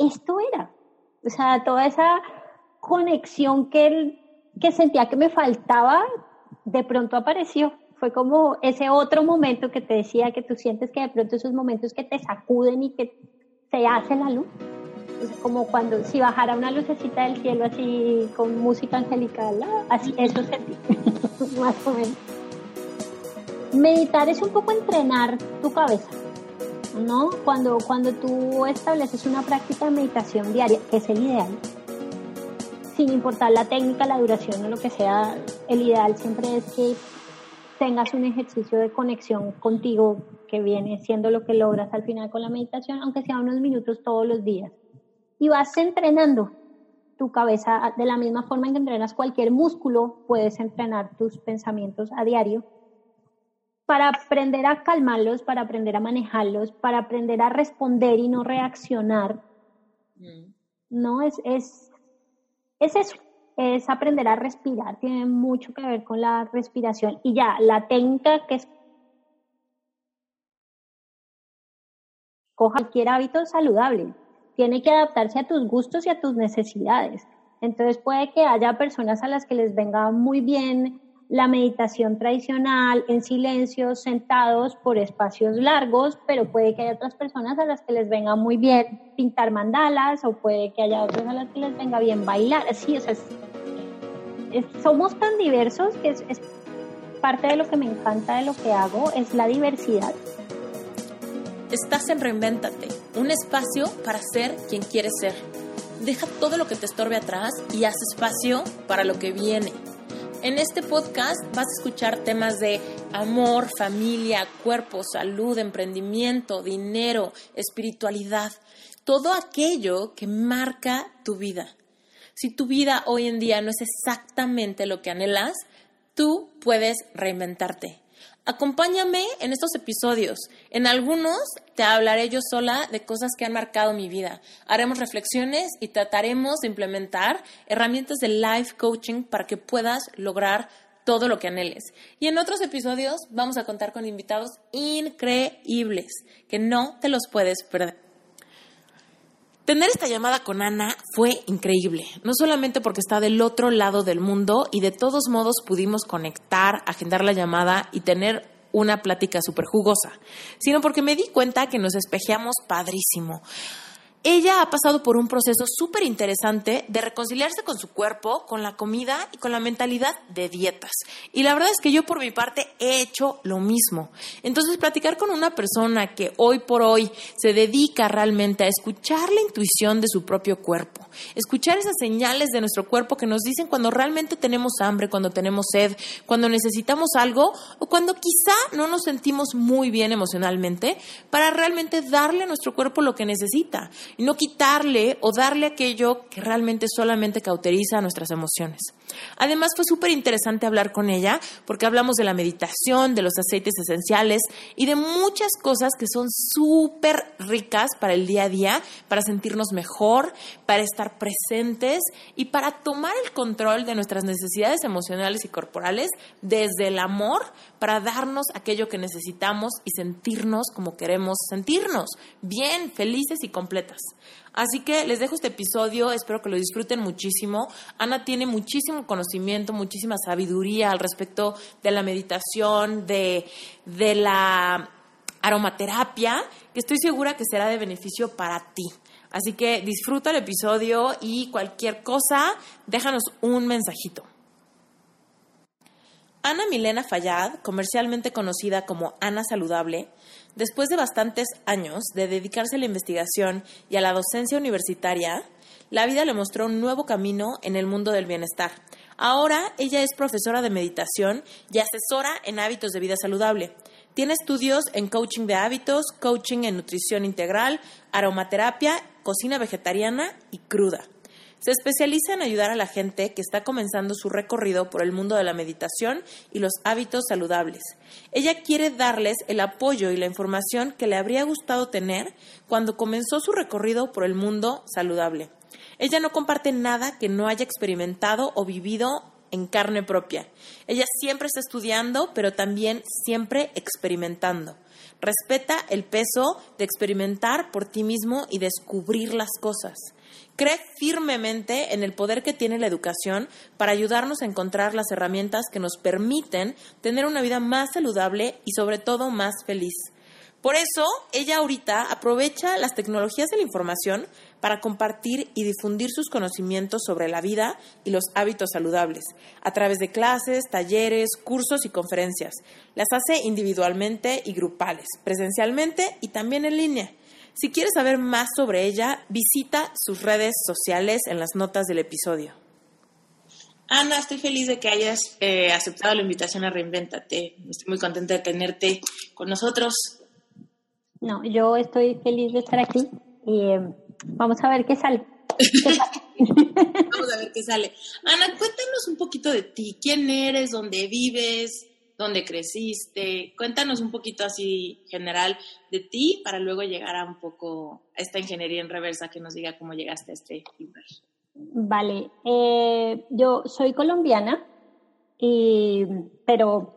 esto era. O sea, toda esa conexión que, él, que sentía que me faltaba, de pronto apareció. Fue como ese otro momento que te decía que tú sientes que de pronto esos momentos que te sacuden y que se hace la luz. como cuando si bajara una lucecita del cielo así con música angelical, así eso sentí, más o menos. Meditar es un poco entrenar tu cabeza, ¿no? Cuando, cuando tú estableces una práctica de meditación diaria, que es el ideal, sin importar la técnica, la duración o lo que sea, el ideal siempre es que tengas un ejercicio de conexión contigo que viene siendo lo que logras al final con la meditación, aunque sea unos minutos todos los días. Y vas entrenando tu cabeza de la misma forma en que entrenas cualquier músculo, puedes entrenar tus pensamientos a diario para aprender a calmarlos, para aprender a manejarlos, para aprender a responder y no reaccionar. Mm. No, es, es, es eso, es aprender a respirar, tiene mucho que ver con la respiración. Y ya, la técnica que es coja cualquier hábito saludable, tiene que adaptarse a tus gustos y a tus necesidades. Entonces puede que haya personas a las que les venga muy bien la meditación tradicional en silencio, sentados por espacios largos, pero puede que haya otras personas a las que les venga muy bien pintar mandalas o puede que haya otras a las que les venga bien bailar. O sea, somos tan diversos que es, es parte de lo que me encanta de lo que hago, es la diversidad. Estás en Reinvéntate, un espacio para ser quien quieres ser. Deja todo lo que te estorbe atrás y haz espacio para lo que viene. En este podcast vas a escuchar temas de amor, familia, cuerpo, salud, emprendimiento, dinero, espiritualidad, todo aquello que marca tu vida. Si tu vida hoy en día no es exactamente lo que anhelas, tú puedes reinventarte. Acompáñame en estos episodios. En algunos te hablaré yo sola de cosas que han marcado mi vida. Haremos reflexiones y trataremos de implementar herramientas de life coaching para que puedas lograr todo lo que anheles. Y en otros episodios vamos a contar con invitados increíbles que no te los puedes perder. Tener esta llamada con Ana fue increíble, no solamente porque está del otro lado del mundo y de todos modos pudimos conectar, agendar la llamada y tener una plática súper jugosa, sino porque me di cuenta que nos espejeamos padrísimo ella ha pasado por un proceso súper interesante de reconciliarse con su cuerpo, con la comida y con la mentalidad de dietas. Y la verdad es que yo por mi parte he hecho lo mismo. Entonces, platicar con una persona que hoy por hoy se dedica realmente a escuchar la intuición de su propio cuerpo, escuchar esas señales de nuestro cuerpo que nos dicen cuando realmente tenemos hambre, cuando tenemos sed, cuando necesitamos algo o cuando quizá no nos sentimos muy bien emocionalmente, para realmente darle a nuestro cuerpo lo que necesita y no quitarle o darle aquello que realmente solamente cauteriza nuestras emociones. Además fue súper interesante hablar con ella porque hablamos de la meditación, de los aceites esenciales y de muchas cosas que son súper ricas para el día a día, para sentirnos mejor, para estar presentes y para tomar el control de nuestras necesidades emocionales y corporales desde el amor para darnos aquello que necesitamos y sentirnos como queremos sentirnos, bien, felices y completas. Así que les dejo este episodio, espero que lo disfruten muchísimo. Ana tiene muchísimo conocimiento, muchísima sabiduría al respecto de la meditación, de, de la aromaterapia, que estoy segura que será de beneficio para ti. Así que disfruta el episodio y cualquier cosa, déjanos un mensajito. Ana Milena Fallad, comercialmente conocida como Ana Saludable, después de bastantes años de dedicarse a la investigación y a la docencia universitaria, la vida le mostró un nuevo camino en el mundo del bienestar. Ahora ella es profesora de meditación y asesora en hábitos de vida saludable. Tiene estudios en coaching de hábitos, coaching en nutrición integral, aromaterapia, cocina vegetariana y cruda. Se especializa en ayudar a la gente que está comenzando su recorrido por el mundo de la meditación y los hábitos saludables. Ella quiere darles el apoyo y la información que le habría gustado tener cuando comenzó su recorrido por el mundo saludable. Ella no comparte nada que no haya experimentado o vivido en carne propia. Ella siempre está estudiando, pero también siempre experimentando. Respeta el peso de experimentar por ti mismo y descubrir las cosas. Cree firmemente en el poder que tiene la educación para ayudarnos a encontrar las herramientas que nos permiten tener una vida más saludable y sobre todo más feliz. Por eso, ella ahorita aprovecha las tecnologías de la información para compartir y difundir sus conocimientos sobre la vida y los hábitos saludables, a través de clases, talleres, cursos y conferencias. Las hace individualmente y grupales, presencialmente y también en línea. Si quieres saber más sobre ella, visita sus redes sociales en las notas del episodio. Ana, estoy feliz de que hayas eh, aceptado la invitación a Reinventate. Estoy muy contenta de tenerte con nosotros. No, yo estoy feliz de estar aquí y eh, vamos a ver qué sale. vamos a ver qué sale. Ana, cuéntanos un poquito de ti. ¿Quién eres? ¿Dónde vives? ¿Dónde creciste? Cuéntanos un poquito así general de ti para luego llegar a un poco a esta ingeniería en reversa que nos diga cómo llegaste a este lugar. Vale, eh, yo soy colombiana, y, pero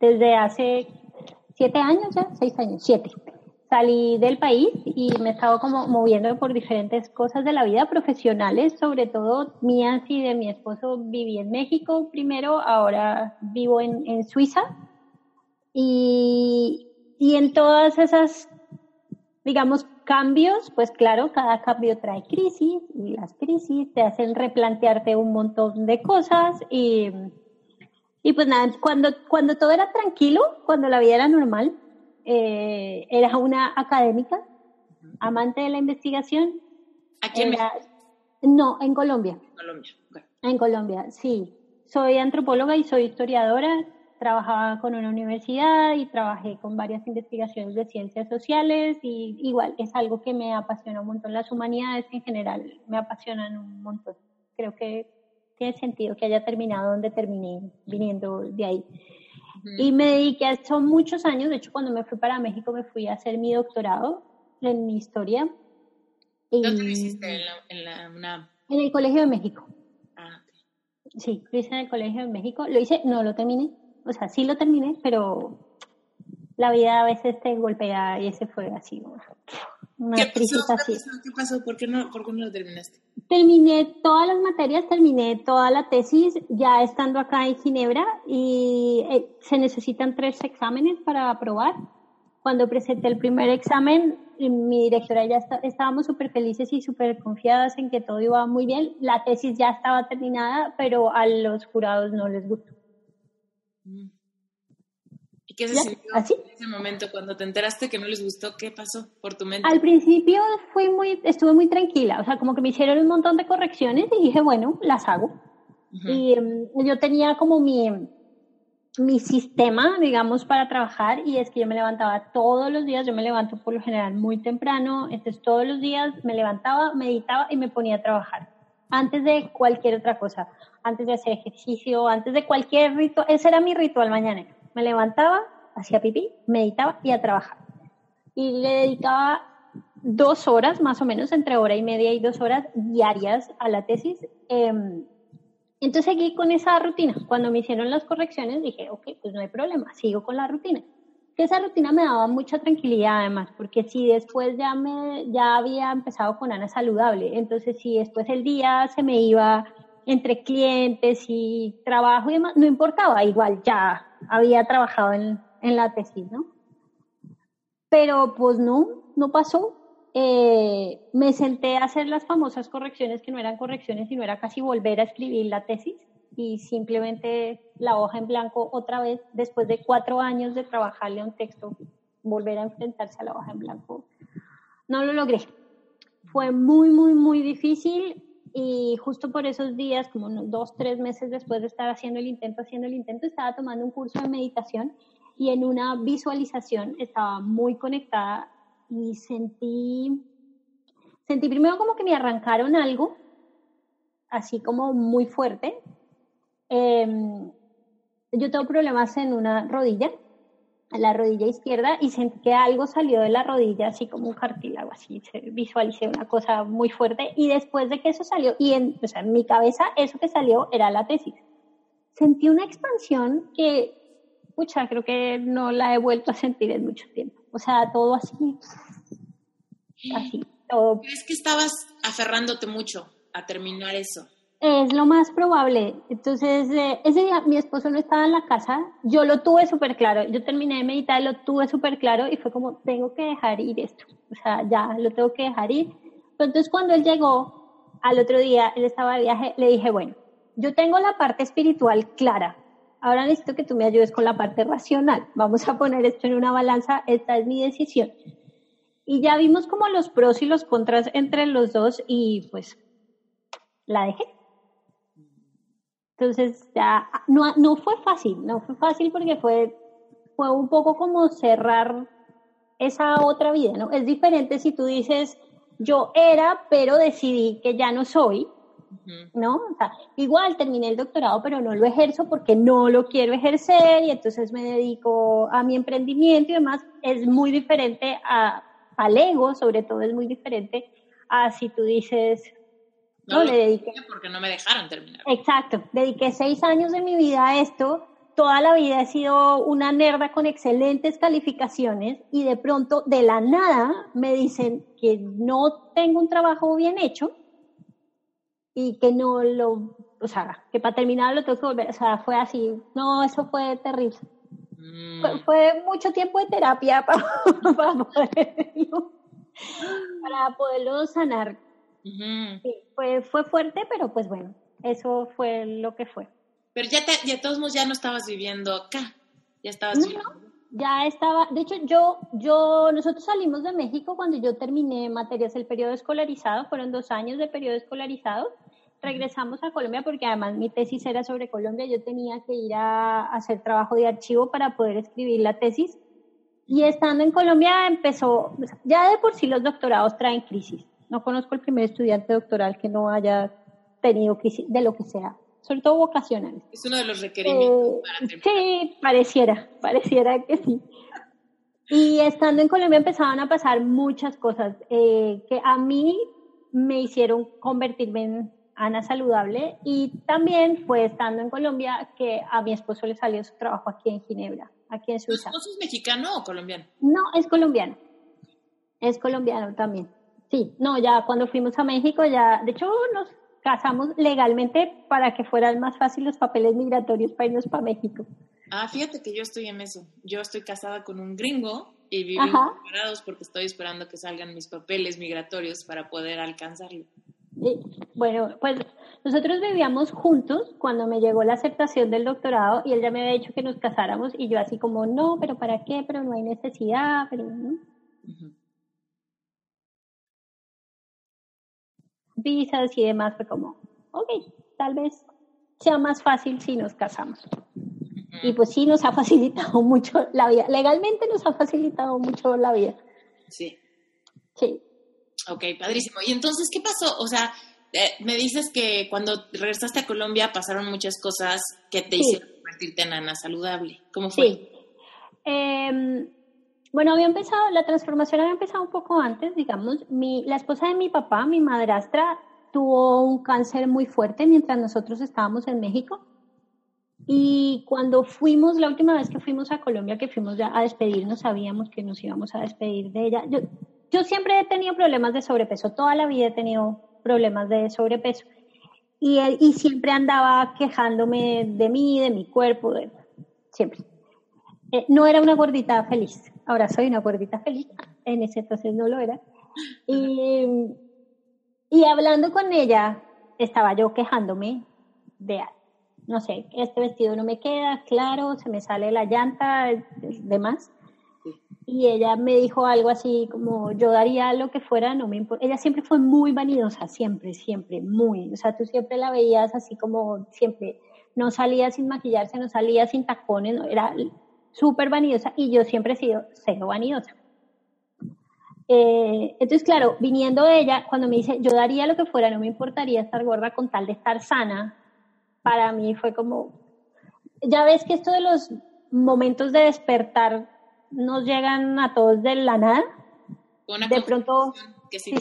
desde hace siete años ya, seis años, siete salí del país y me he estado como moviendo por diferentes cosas de la vida profesionales, sobre todo mías y de mi esposo. Viví en México primero, ahora vivo en, en Suiza. Y, y en todas esas, digamos, cambios, pues claro, cada cambio trae crisis y las crisis te hacen replantearte un montón de cosas y, y pues nada, cuando, cuando todo era tranquilo, cuando la vida era normal, eh, era una académica, amante de la investigación. ¿Aquí en No, en Colombia. Colombia, En Colombia, sí. Soy antropóloga y soy historiadora. Trabajaba con una universidad y trabajé con varias investigaciones de ciencias sociales y igual es algo que me apasiona un montón. Las humanidades en general me apasionan un montón. Creo que tiene sentido que haya terminado donde terminé viniendo de ahí. Y me dediqué a eso muchos años, de hecho cuando me fui para México me fui a hacer mi doctorado en historia. ¿Dónde lo hiciste? ¿En la, en la En el Colegio de México. Ah, Sí, lo hice en el Colegio de México. Lo hice, no lo terminé. O sea, sí lo terminé, pero la vida a veces te golpea y ese fue así. ¿Qué pasó? ¿Por qué, no, ¿Por qué no lo terminaste? Terminé todas las materias, terminé toda la tesis ya estando acá en Ginebra y eh, se necesitan tres exámenes para aprobar. Cuando presenté el primer examen, mi directora ya estábamos súper felices y súper confiadas en que todo iba muy bien. La tesis ya estaba terminada, pero a los jurados no les gustó. Mm. ¿Y qué en ese momento cuando te enteraste que no les gustó? ¿Qué pasó por tu mente? Al principio fui muy, estuve muy tranquila, o sea, como que me hicieron un montón de correcciones y dije, bueno, las hago. Y em, yo tenía como mi, mi sistema, digamos, para trabajar y es que yo me levantaba todos los días, yo me levanto por lo general muy temprano, entonces todos los días me levantaba, meditaba y me ponía a trabajar. Antes de cualquier otra cosa, antes de hacer ejercicio, antes de cualquier ritual, ese era mi ritual mañanero me levantaba, hacía pipí, meditaba y a trabajar. Y le dedicaba dos horas, más o menos, entre hora y media y dos horas diarias a la tesis. Em, entonces seguí con esa rutina. Cuando me hicieron las correcciones dije, ok, pues no hay problema, sigo con la rutina. Que esa rutina me daba mucha tranquilidad además, porque si después ya me ya había empezado con Ana saludable, entonces si después el día se me iba entre clientes y trabajo y demás, no importaba, igual ya había trabajado en, en la tesis, ¿no? Pero pues no, no pasó. Eh, me senté a hacer las famosas correcciones que no eran correcciones, sino era casi volver a escribir la tesis y simplemente la hoja en blanco otra vez, después de cuatro años de trabajarle a un texto, volver a enfrentarse a la hoja en blanco. No lo logré. Fue muy, muy, muy difícil y justo por esos días, como dos, tres meses después de estar haciendo el intento, haciendo el intento, estaba tomando un curso de meditación y en una visualización estaba muy conectada y sentí, sentí primero como que me arrancaron algo, así como muy fuerte. Em, yo tengo problemas en una rodilla la rodilla izquierda y sentí que algo salió de la rodilla, así como un cartílago, así visualicé una cosa muy fuerte y después de que eso salió, y en, o sea, en mi cabeza eso que salió era la tesis. Sentí una expansión que, pucha, creo que no la he vuelto a sentir en mucho tiempo. o sea, todo así, así, todo. ¿Crees que estabas aferrándote mucho a terminar eso? Es lo más probable. Entonces, eh, ese día mi esposo no estaba en la casa, yo lo tuve súper claro, yo terminé de meditar, lo tuve súper claro y fue como, tengo que dejar ir esto, o sea, ya lo tengo que dejar ir. Entonces, cuando él llegó al otro día, él estaba de viaje, le dije, bueno, yo tengo la parte espiritual clara, ahora necesito que tú me ayudes con la parte racional, vamos a poner esto en una balanza, esta es mi decisión. Y ya vimos como los pros y los contras entre los dos y pues la dejé. Entonces ya no, no fue fácil, no fue fácil porque fue, fue un poco como cerrar esa otra vida, ¿no? Es diferente si tú dices, yo era, pero decidí que ya no soy, ¿no? O sea, igual terminé el doctorado, pero no lo ejerzo porque no lo quiero ejercer y entonces me dedico a mi emprendimiento y demás. Es muy diferente a, al ego, sobre todo es muy diferente a si tú dices, no, le dediqué. Porque no me dejaron terminar. Exacto, dediqué seis años de mi vida a esto. Toda la vida he sido una nerda con excelentes calificaciones y de pronto, de la nada, me dicen que no tengo un trabajo bien hecho y que no lo, o sea, que para terminar lo tengo que volver, o sea, fue así. No, eso fue terrible. Mm. Fue, mucho tiempo de terapia para, poderlo, para poderlo sanar sí, fue, fue fuerte, pero pues bueno, eso fue lo que fue. Pero ya, te, ya todos modos ya no estabas viviendo acá, ya estabas viviendo. ya estaba, de hecho yo, yo, nosotros salimos de México cuando yo terminé materias del periodo escolarizado, fueron dos años de periodo escolarizado, regresamos a Colombia porque además mi tesis era sobre Colombia, yo tenía que ir a hacer trabajo de archivo para poder escribir la tesis. Y estando en Colombia empezó, ya de por sí los doctorados traen crisis. No conozco el primer estudiante doctoral que no haya tenido crisis de lo que sea, sobre todo vocacional. Es uno de los requerimientos eh, Sí, pareciera, pareciera que sí. Y estando en Colombia empezaban a pasar muchas cosas eh, que a mí me hicieron convertirme en Ana saludable y también fue estando en Colombia que a mi esposo le salió su trabajo aquí en Ginebra, aquí en Suiza. ¿Tu esposo es mexicano o colombiano? No, es colombiano. Es colombiano también. Sí, no, ya cuando fuimos a México, ya, de hecho nos casamos legalmente para que fueran más fáciles los papeles migratorios para irnos para México. Ah, fíjate que yo estoy en eso. Yo estoy casada con un gringo y vivimos separados porque estoy esperando que salgan mis papeles migratorios para poder alcanzarlo. Bueno, pues nosotros vivíamos juntos cuando me llegó la aceptación del doctorado y él ya me había dicho que nos casáramos y yo así como, no, pero ¿para qué? Pero no hay necesidad, pero... ¿no? Visas y demás, fue como, ok, tal vez sea más fácil si nos casamos. Y pues sí nos ha facilitado mucho la vida. Legalmente nos ha facilitado mucho la vida. Sí. Sí. Ok, padrísimo. ¿Y entonces qué pasó? O sea, eh, me dices que cuando regresaste a Colombia pasaron muchas cosas que te hicieron convertirte en Ana saludable. ¿Cómo fue? Sí. Em, bueno, había empezado, la transformación había empezado un poco antes, digamos. Mi, la esposa de mi papá, mi madrastra, tuvo un cáncer muy fuerte mientras nosotros estábamos en México. Y cuando fuimos, la última vez que fuimos a Colombia, que fuimos ya a despedirnos, sabíamos que nos íbamos a despedir de ella. Yo, yo siempre he tenido problemas de sobrepeso, toda la vida he tenido problemas de sobrepeso. Y, y siempre andaba quejándome de mí, de mi cuerpo, de, siempre. Eh, no era una gordita feliz ahora soy una gordita feliz, en ese entonces no lo era. Y, y hablando con ella, estaba yo quejándome de, no sé, este vestido no me queda, claro, se me sale la llanta, demás. Y ella me dijo algo así como, yo daría lo que fuera, no me importa. Ella siempre fue muy vanidosa, siempre, siempre, muy. O sea, tú siempre la veías así como siempre, no salía sin maquillarse, no salía sin tacones, no, era súper vanidosa y yo siempre he sido cero vanidosa. Eh, entonces, claro, viniendo de ella, cuando me dice, yo daría lo que fuera, no me importaría estar gorda con tal de estar sana, para mí fue como, ya ves que esto de los momentos de despertar nos llegan a todos de la nada. de pronto, que sí,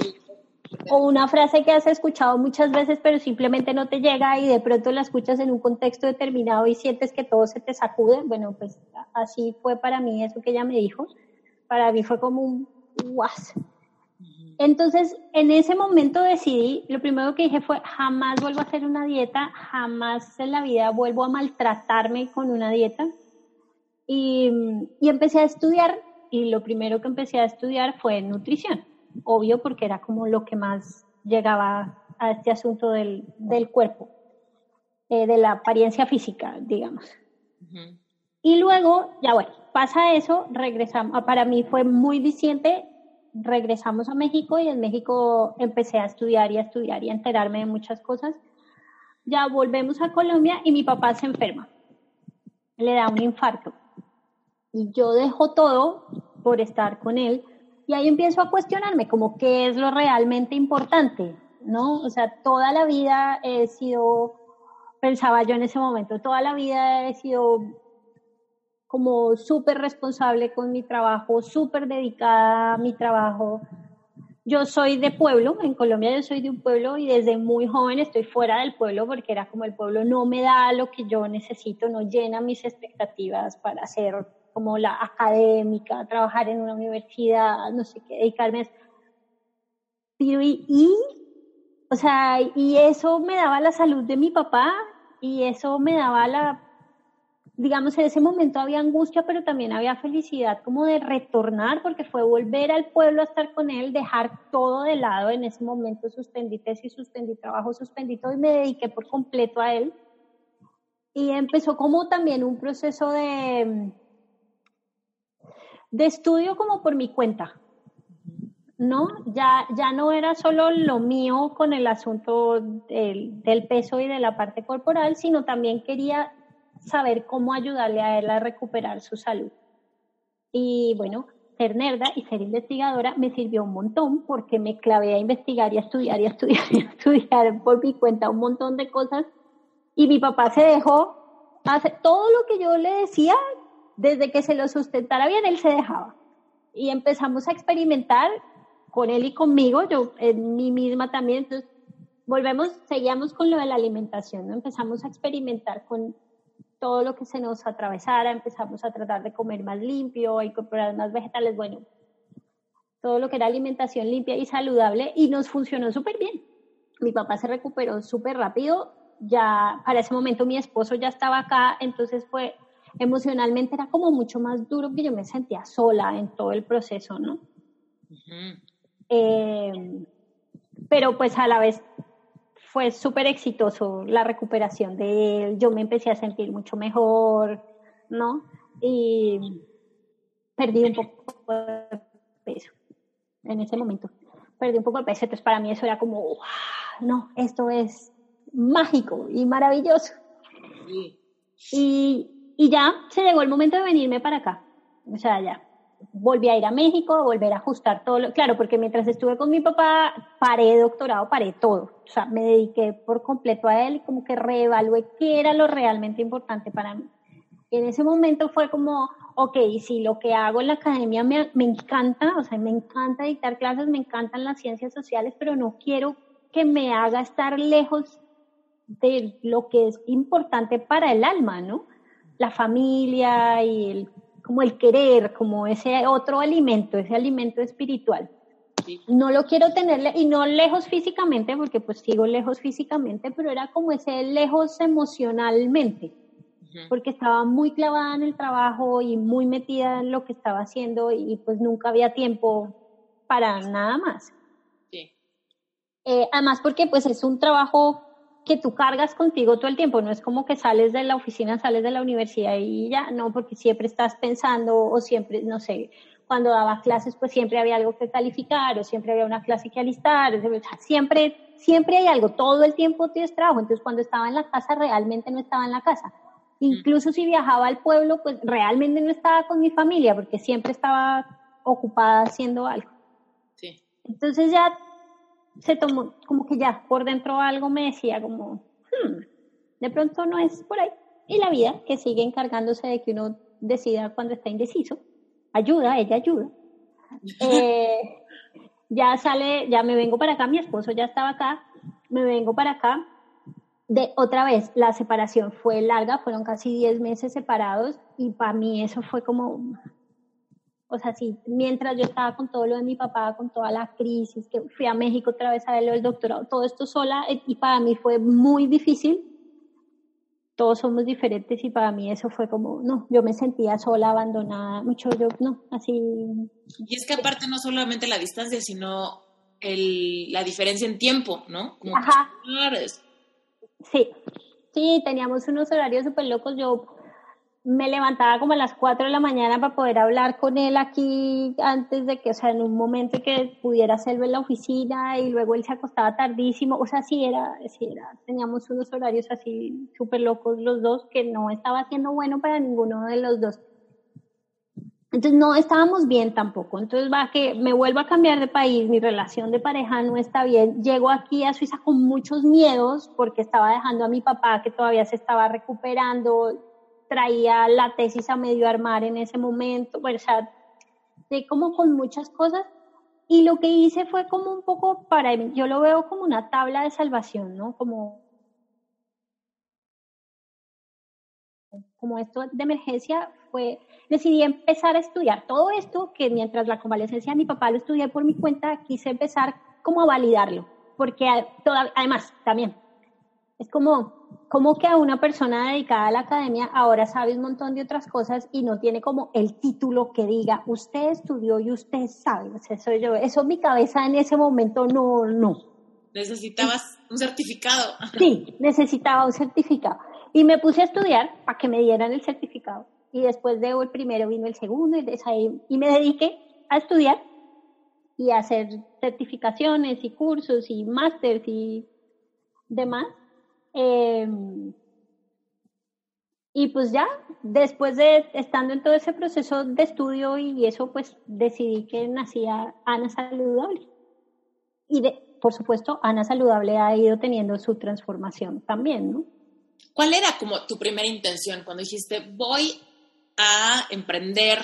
o una frase que has escuchado muchas veces pero simplemente no te llega y de pronto la escuchas en un contexto determinado y sientes que todo se te sacude. Bueno, pues así fue para mí eso que ella me dijo. para mí fue como un guas. Entonces, en ese momento decidí, lo primero que dije fue, jamás vuelvo a hacer una dieta, jamás en la vida vuelvo a maltratarme con una dieta. Y, y empecé a estudiar, y lo primero que empecé a estudiar fue nutrición, obvio porque era como lo que más llegaba a este asunto del, del cuerpo, eh, de la apariencia física, digamos. Y luego, ya bueno, pasa eso, regresamos, para mí fue muy viciente regresamos a México y en México empecé a estudiar y a estudiar y a enterarme de muchas cosas. Ya volvemos a Colombia y mi papá se enferma. Le da un infarto. Y yo dejo todo por estar con él y ahí empiezo a cuestionarme como qué es lo realmente importante, ¿no? O sea, toda la vida he sido, pensaba yo en ese momento, toda la vida he sido como súper responsable con mi trabajo, súper dedicada a mi trabajo. Yo soy de pueblo, en Colombia yo soy de un pueblo y desde muy joven estoy fuera del pueblo porque era como el pueblo no me da lo que yo necesito, no llena mis expectativas para ser como la académica, trabajar en una universidad, no sé qué, dedicarme a y, y, o sea, y eso me daba la salud de mi papá y eso me daba la digamos, en ese momento había angustia, pero también había felicidad como de retornar, porque fue volver al pueblo a estar con él, dejar todo de lado. En ese momento suspendí tesis, suspendí trabajo, suspendí todo y me dediqué por completo a él. Y empezó como también un proceso de, de estudio como por mi cuenta. ¿no? Ya, ya no era solo lo mío con el asunto del, del, peso y de la parte corporal, sino también quería saber cómo ayudarle a él a recuperar su salud. Y bueno, ser nerda y ser investigadora me sirvió un montón porque me clavé a investigar y a estudiar y a estudiar y a estudiar por mi cuenta un montón de cosas. Y mi papá se dejó hacer todo lo que yo le decía, desde que se lo sustentara bien, él se dejaba. Y empezamos a experimentar con él y conmigo, yo en mí misma también. Entonces, volvemos, seguíamos con lo de la alimentación, ¿no? empezamos a experimentar con todo lo que se nos atravesara, empezamos a tratar de comer más limpio, incorporar más vegetales, bueno, todo lo que era alimentación limpia y saludable y nos funcionó súper bien. Mi papá se recuperó súper rápido, ya para ese momento mi esposo ya estaba acá, entonces fue emocionalmente era como mucho más duro que yo me sentía sola en todo el proceso, ¿no? Eh, pero pues a la vez fue súper exitoso la recuperación de él, yo me empecé a sentir mucho mejor, ¿no? Y perdí un poco de peso en ese momento. Perdí un poco de peso, entonces para mí eso era como, no, esto es mágico y maravilloso. Y, y ya se llegó el momento de venirme para acá. O sea, ya, volví a ir a México, volver a ajustar todo. Lo, claro, porque mientras estuve con mi papá, paré doctorado, paré todo. O sea, me dediqué por completo a él y como que reevalué qué era lo realmente importante para mí. en ese momento fue como, ok, si lo que hago en la academia me, me encanta, o sea, me encanta dictar clases, me encantan las ciencias sociales, pero no quiero que me haga estar lejos de lo que es importante para el alma, ¿no? La familia y el como el querer, como ese otro alimento, ese alimento espiritual. No lo quiero tener, y no lejos físicamente, porque pues sigo lejos físicamente, pero era como ese lejos emocionalmente, porque estaba muy clavada en el trabajo y muy metida en lo que estaba haciendo y pues nunca había tiempo para nada más. Sí. Eh, además porque pues es un trabajo que tú cargas contigo todo el tiempo, no es como que sales de la oficina, sales de la universidad y ya, no, porque siempre estás pensando o siempre, no sé, cuando daba clases pues siempre había algo que calificar o siempre había una clase que alistar, siempre, siempre hay algo, todo el tiempo tienes trabajo, entonces cuando estaba en la casa realmente no estaba en la casa. Incluso si viajaba al pueblo, pues realmente no estaba con mi familia porque siempre estaba ocupada haciendo algo. Sí. Entonces ya se tomó, como que ya por dentro algo me decía como, hmm, de pronto no es por ahí. Y la vida, que sigue encargándose de que uno decida cuando está indeciso, ayuda, ella ayuda. Eh, ya sale, ya me vengo para acá, mi esposo ya estaba acá, me vengo para acá. De otra vez, la separación fue larga, fueron casi 10 meses separados y para mí eso fue como, O sea, sí, mientras yo estaba con todo lo de mi papá, con toda la crisis, que fui a México otra vez a ver lo del doctorado, todo esto sola, eh, y para mí fue muy difícil. Todos somos diferentes y para mí eso fue como, no, yo me sentía sola, abandonada, mucho, yo, no, así. Y es que aparte no solamente la distancia, sino el, la diferencia en tiempo, ¿no? Como Ajá. Sí, sí, teníamos unos horarios súper locos. Yo me levantaba como a las 4 de la mañana para poder hablar con él aquí antes de que, o sea, en un momento que pudiera hacerlo en la oficina y luego él se acostaba tardísimo, o sea, sí era, sí era, teníamos unos horarios así súper locos los dos que no estaba siendo bueno para ninguno de los dos. Entonces no estábamos bien tampoco. Entonces va que me vuelvo a cambiar de país, mi relación de pareja no está bien. Llego aquí a Suiza con muchos miedos porque estaba dejando a mi papá que todavía se estaba recuperando, traía la tesis a medio armar en ese momento, bueno, o sea, de como con muchas cosas. Y lo que hice fue como un poco para, yo lo veo como una tabla de salvación, ¿no? Como, como esto de emergencia fue, decidí empezar a estudiar todo esto, que mientras la convalecencia de mi papá lo estudié por mi cuenta, quise empezar como a validarlo, porque además también es como, como que a una persona dedicada a la academia ahora sabe un montón de otras cosas y no tiene como el título que diga, usted estudió y usted sabe. eso, yo, eso mi cabeza en ese momento no, no. Necesitabas un certificado. Sí, necesitaba un certificado. Y me puse a estudiar para que me dieran el certificado. Y después de el primero vino el segundo y, y me dediqué a estudiar y a hacer certificaciones y cursos y másters y demás Em, y pues ya, después de estando en todo ese proceso de estudio y eso, pues decidí que nacía Ana Saludable. Y de, por supuesto, Ana Saludable ha ido teniendo su transformación también, ¿no? ¿Cuál era como tu primera intención cuando dijiste voy a emprender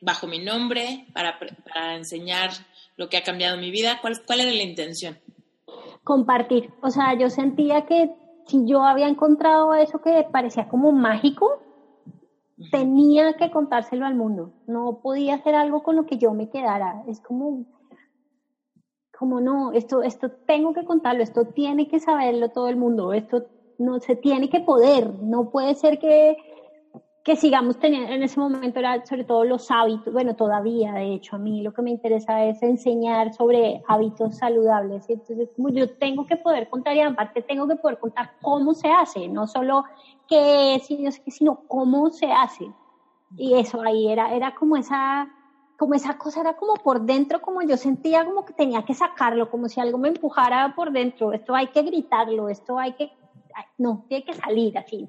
bajo mi nombre para, para enseñar lo que ha cambiado mi vida? ¿Cuál, ¿Cuál era la intención? Compartir. O sea, yo sentía que si yo había encontrado eso que parecía como mágico, tenía que contárselo al mundo. No podía hacer algo con lo que yo me quedara. Es como, como no, esto, esto tengo que contarlo, esto tiene que saberlo todo el mundo, esto no se tiene que poder, no puede ser que que sigamos teniendo, en ese momento era sobre todo los hábitos, bueno, todavía de hecho, a mí lo que me interesa es enseñar sobre hábitos saludables, y entonces como yo tengo que poder contar y aparte tengo que poder contar cómo se hace, no solo qué es, sino cómo se hace. Y eso ahí era, era como esa, como esa cosa, era como por dentro, como yo sentía como que tenía que sacarlo, como si algo me empujara por dentro, esto hay que gritarlo, esto hay que, no, tiene que salir así.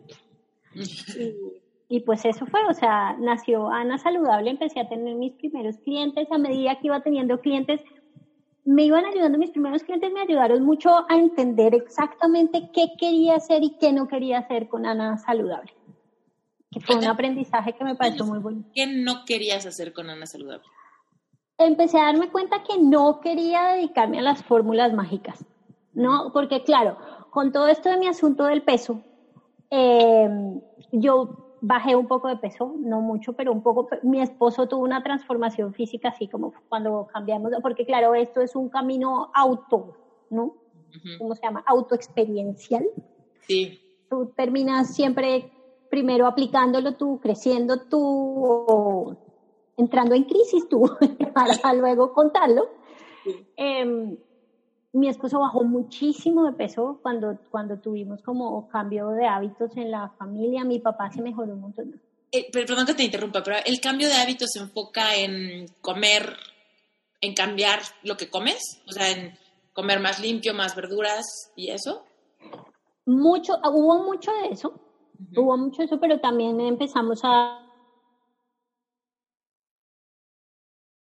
Y, y pues eso fue, o sea, nació Ana Saludable, empecé a tener mis primeros clientes, a medida que iba teniendo clientes, me iban ayudando, mis primeros clientes me ayudaron mucho a entender exactamente qué quería hacer y qué no quería hacer con Ana Saludable. Que fue un aprendizaje que me pareció muy bueno. ¿Qué no querías hacer con Ana Saludable? Empecé a darme cuenta que no quería dedicarme a las fórmulas mágicas, ¿no? Porque claro, con todo esto de mi asunto del peso, eh, yo bajé un poco de peso, no mucho, pero un poco. Mi esposo tuvo una transformación física, así como cuando cambiamos, porque claro, esto es un camino auto, ¿no? ¿Cómo se llama? Autoexperiencial. Sí. Tú terminas siempre primero aplicándolo tú, creciendo tú, o entrando en crisis tú, para luego contarlo. Sí. Em, mi esposo bajó muchísimo de peso cuando, cuando tuvimos como cambio de hábitos en la familia. Mi papá se mejoró un montón. Eh, perdón que te interrumpa, pero el cambio de hábitos se enfoca en comer, en cambiar lo que comes, o sea, en comer más limpio, más verduras y eso. Mucho, hubo mucho de eso, hubo mucho de eso, pero también empezamos a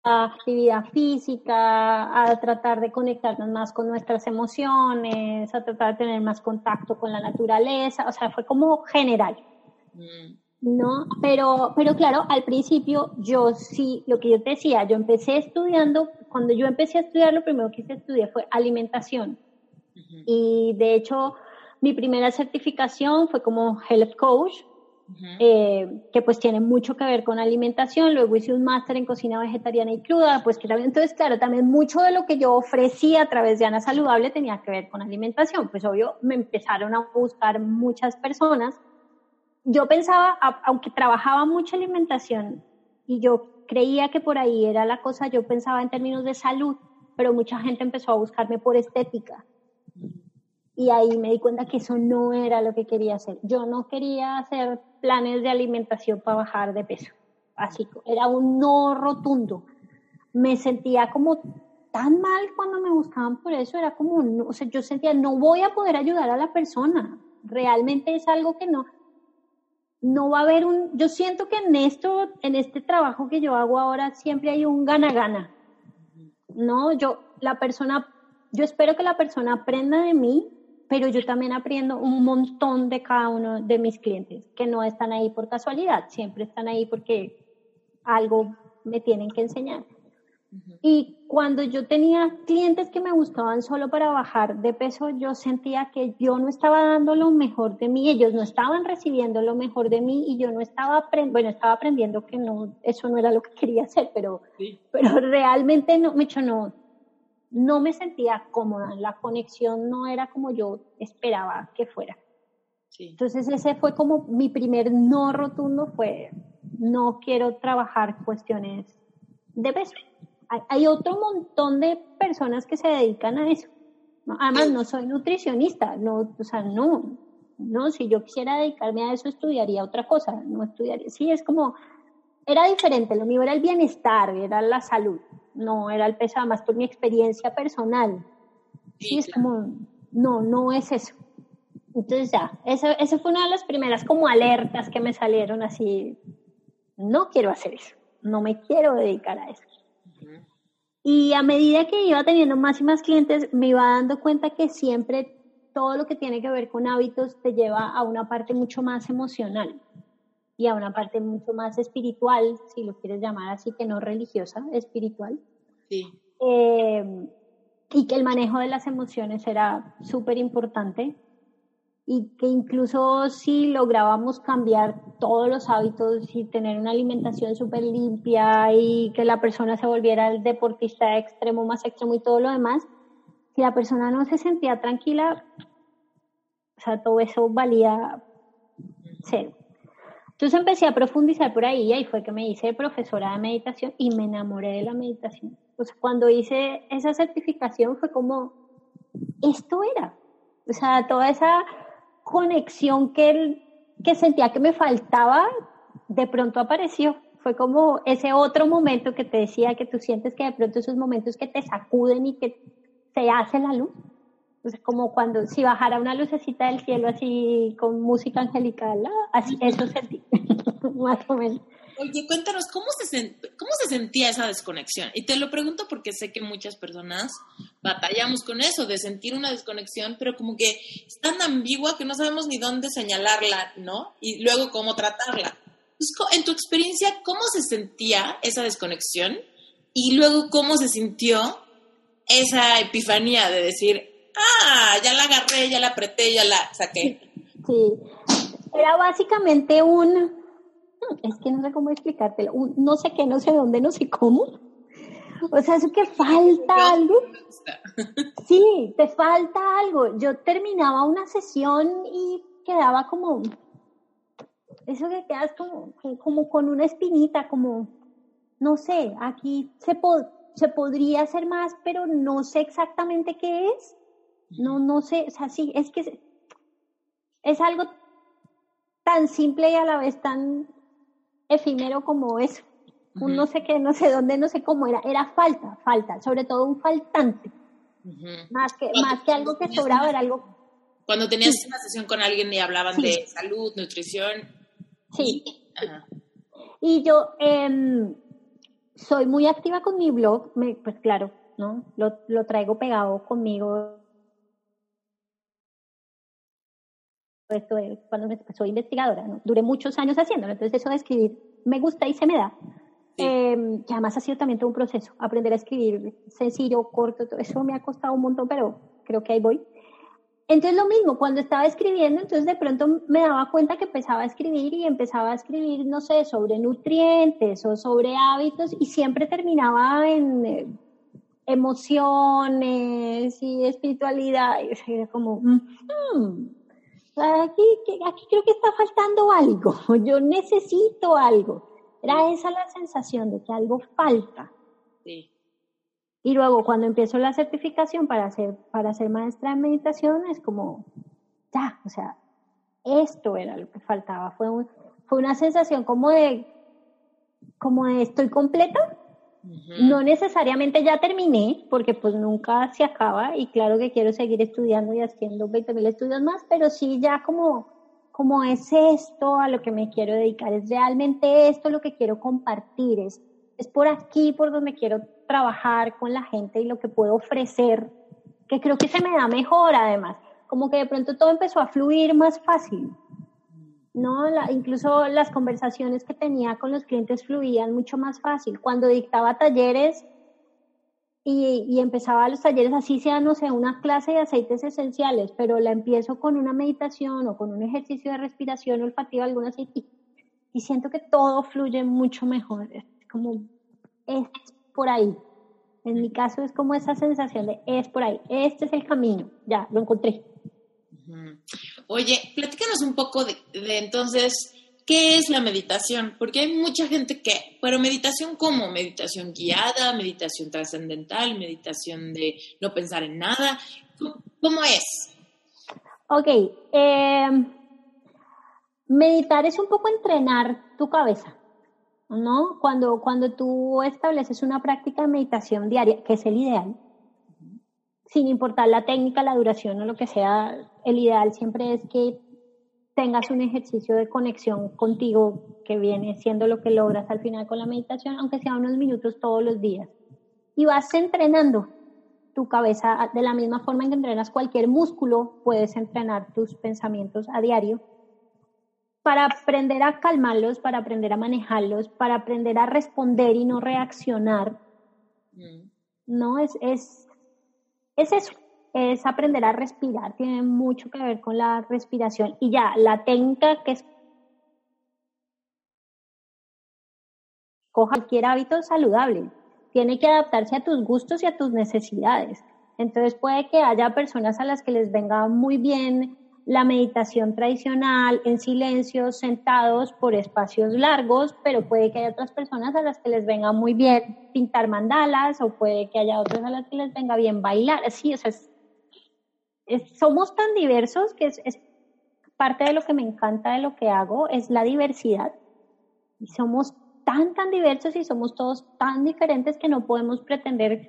actividad física, a tratar de conectarnos más con nuestras emociones, a tratar de tener más contacto con la naturaleza, o sea, fue como general. Mm. ¿No? Pero, pero claro, al principio yo sí, lo que yo te decía, yo empecé estudiando, cuando yo empecé a estudiar, lo primero que hice estudiar fue alimentación. Y de hecho, mi primera certificación fue como health coach, eh, que pues tiene mucho que ver con alimentación. Luego hice un máster en cocina vegetariana y cruda, pues que también, entonces claro, también mucho de lo que yo ofrecía a través de Ana Saludable tenía que ver con alimentación. Pues obvio, me empezaron a buscar muchas personas. Yo pensaba, aunque trabajaba mucha alimentación y yo creía que por ahí era la cosa, yo pensaba en términos de salud, pero mucha gente empezó a buscarme por estética y ahí me di cuenta que eso no era lo que quería hacer. Yo no quería hacer planes de alimentación para bajar de peso. Así, era un no rotundo. Me sentía como tan mal cuando me buscaban por eso, era como, o sea, yo sentía, no voy a poder ayudar a la persona. Realmente es algo que no, no va a haber un, yo siento que en esto, en este trabajo que yo hago ahora, siempre hay un gana-gana. No, yo, la persona, yo espero que la persona aprenda de mí pero yo también aprendo un montón de cada uno de mis clientes, que no están ahí por casualidad, siempre están ahí porque algo me tienen que enseñar. Y cuando yo tenía clientes que me buscaban solo para bajar de peso, yo sentía que yo no estaba dando lo mejor de mí, ellos no estaban recibiendo lo mejor de mí y yo no estaba aprendiendo, bueno, estaba aprendiendo que no, eso no era lo que quería hacer, pero, pero realmente no, me no, no me sentía cómoda, la conexión no era como yo esperaba que fuera. Entonces ese fue como mi primer no rotundo, fue no quiero trabajar cuestiones de peso. Hay, otro montón de personas que se dedican a eso. Además, no soy nutricionista, no, o sea, no, no, si yo quisiera dedicarme a eso, estudiaría otra cosa, no estudiaría. Sí, es como, era diferente, lo mío era el bienestar, era la salud no era el peso, más por mi experiencia personal. Sí, es como, no, no es eso. Entonces ya, esa, esa fue una de las primeras como alertas que me salieron así, no quiero hacer eso, no me quiero dedicar a eso. Y a medida que iba teniendo más y más clientes, me iba dando cuenta que siempre todo lo que tiene que ver con hábitos te lleva a una parte mucho más emocional y a una parte mucho más espiritual, si lo quieres llamar así, que no religiosa, espiritual. Sí. Eh, y que el manejo de las emociones era súper importante y que incluso si lográbamos cambiar todos los hábitos y tener una alimentación súper limpia y que la persona se volviera el deportista extremo más extremo y todo lo demás, si la persona no se sentía tranquila, o sea, todo eso valía cero. Entonces empecé a profundizar por ahí y fue que me hice profesora de meditación y me enamoré de la meditación. Pues cuando hice esa certificación fue como, esto era. O sea, toda esa conexión que, que sentía que me faltaba, de pronto apareció. Fue como ese otro momento que te decía que tú sientes que de pronto esos momentos que te sacuden y que te hace la luz. Entonces, como cuando si bajara una lucecita del cielo así con música angelical, ¿ah? así, eso sentí, más o menos. Oye, cuéntanos, ¿cómo se, ¿cómo se sentía esa desconexión? Y te lo pregunto porque sé que muchas personas batallamos con eso, de sentir una desconexión, pero como que es tan ambigua que no sabemos ni dónde señalarla, ¿no? Y luego cómo tratarla. en tu experiencia, ¿cómo se sentía esa desconexión? Y luego, ¿cómo se sintió esa epifanía de decir, ah, ya la agarré, ya la apreté, ya la saqué. Sí, era básicamente un, es que no sé cómo explicártelo, un no sé qué, no sé dónde, no sé cómo. O sea, eso que falta algo. Sí, te falta algo. Yo terminaba una sesión y quedaba como, eso que quedas como, como con una espinita, como, no sé, aquí se, se podría hacer más, pero no sé exactamente qué es. No, no sé, o sea, sí, es que es, algo tan simple y a la vez tan efímero como eso. no sé qué, no sé dónde, no sé cómo era. Era falta, falta, sobre todo un faltante. Más que, más que algo que sobraba, era algo... Cuando tenías una sesión con alguien y hablaban de salud, nutrición. Sí. Y yo em, soy muy activa con mi blog, pues claro, ¿no? Lo, lo traigo pegado conmigo esto es cuando soy investigadora, ¿no? duré muchos años haciéndolo, entonces eso de escribir me gusta y se me da. Eh, que además ha sido también todo un proceso, aprender a escribir sencillo, corto, todo eso me ha costado un montón, pero creo que ahí voy. entonces lo mismo, cuando estaba escribiendo, entonces de pronto me daba cuenta que empezaba a escribir y empezaba a escribir, no sé, sobre nutrientes o sobre hábitos y siempre terminaba en eh, emociones y espiritualidad. Y era como, mm, aquí, aquí creo que está faltando algo, yo necesito algo. Era esa la sensación de que algo falta. Sí. Y luego cuando empiezo la certificación para ser, para ser maestra de meditación, es como, ya, o sea, esto era lo que faltaba. Fue, fue una sensación como de, como de estoy completa. No necesariamente ya terminé, porque pues nunca se acaba y claro que quiero seguir estudiando y haciendo 20.000 estudios más, pero sí ya como, como es esto a lo que me quiero dedicar, es realmente esto lo que quiero compartir, es, es por aquí por donde quiero trabajar con la gente y lo que puedo ofrecer, que creo que se me da mejor además, como que de pronto todo empezó a fluir más fácil. ¿No? incluso las conversaciones que tenía con los clientes fluían mucho más fácil. Cuando dictaba talleres y, y, empezaba los talleres, así sea, no sé, una clase de aceites esenciales, pero la empiezo con una meditación o con un ejercicio de respiración olfativa, algún aceite, y siento que todo fluye mucho mejor. Es como, es por ahí. En mi caso es como esa sensación de es por ahí, este es el camino, ya, lo encontré. Oye, platícanos un poco de, entonces, ¿qué es la meditación? Porque hay mucha gente que, pero meditación cómo? Meditación guiada, meditación trascendental, meditación de no pensar en nada. ¿Cómo, es? Ok, eh, meditar es un poco entrenar tu cabeza. ¿no? Cuando, cuando tú estableces una práctica de meditación diaria, que es el ideal, sin importar la técnica, la duración o lo que sea, el ideal siempre es que tengas un ejercicio de conexión contigo que viene siendo lo que logras al final con la meditación, aunque sea unos minutos todos los días. Y vas entrenando tu cabeza de la misma forma en que entrenas cualquier músculo, puedes entrenar tus pensamientos a diario para aprender a calmarlos, para aprender a manejarlos, para aprender a responder y no reaccionar. Mm. No, es, es, es eso, es aprender a respirar, tiene mucho que ver con la respiración. Y ya, la técnica que es coja cualquier hábito saludable, tiene que adaptarse a tus gustos y a tus necesidades. Entonces puede que haya personas a las que les venga muy bien la meditación tradicional en silencio, sentados por espacios largos, pero puede que haya otras personas a las que les venga muy bien pintar mandalas o puede que haya otras a las que les venga bien bailar. Así, o sea, somos tan diversos que es, es, parte de lo que me encanta de lo que hago, es la diversidad. Y somos tan, tan diversos y somos todos tan diferentes que no podemos pretender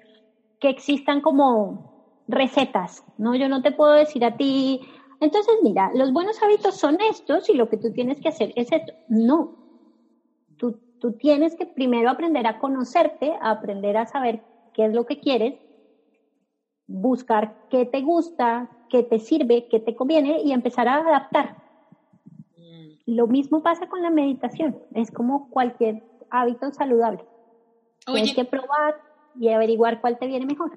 que existan como recetas, ¿no? Yo no te puedo decir a ti, entonces, mira, los buenos hábitos son estos y lo que tú tienes que hacer es esto. No. Tú, tú tienes que primero aprender a conocerte, a aprender a saber qué es lo que quieres, buscar qué te gusta, qué te sirve, qué te conviene y empezar a adaptar. Mm. Lo mismo pasa con la meditación. Es como cualquier hábito saludable. Tienes que probar y averiguar cuál te viene mejor.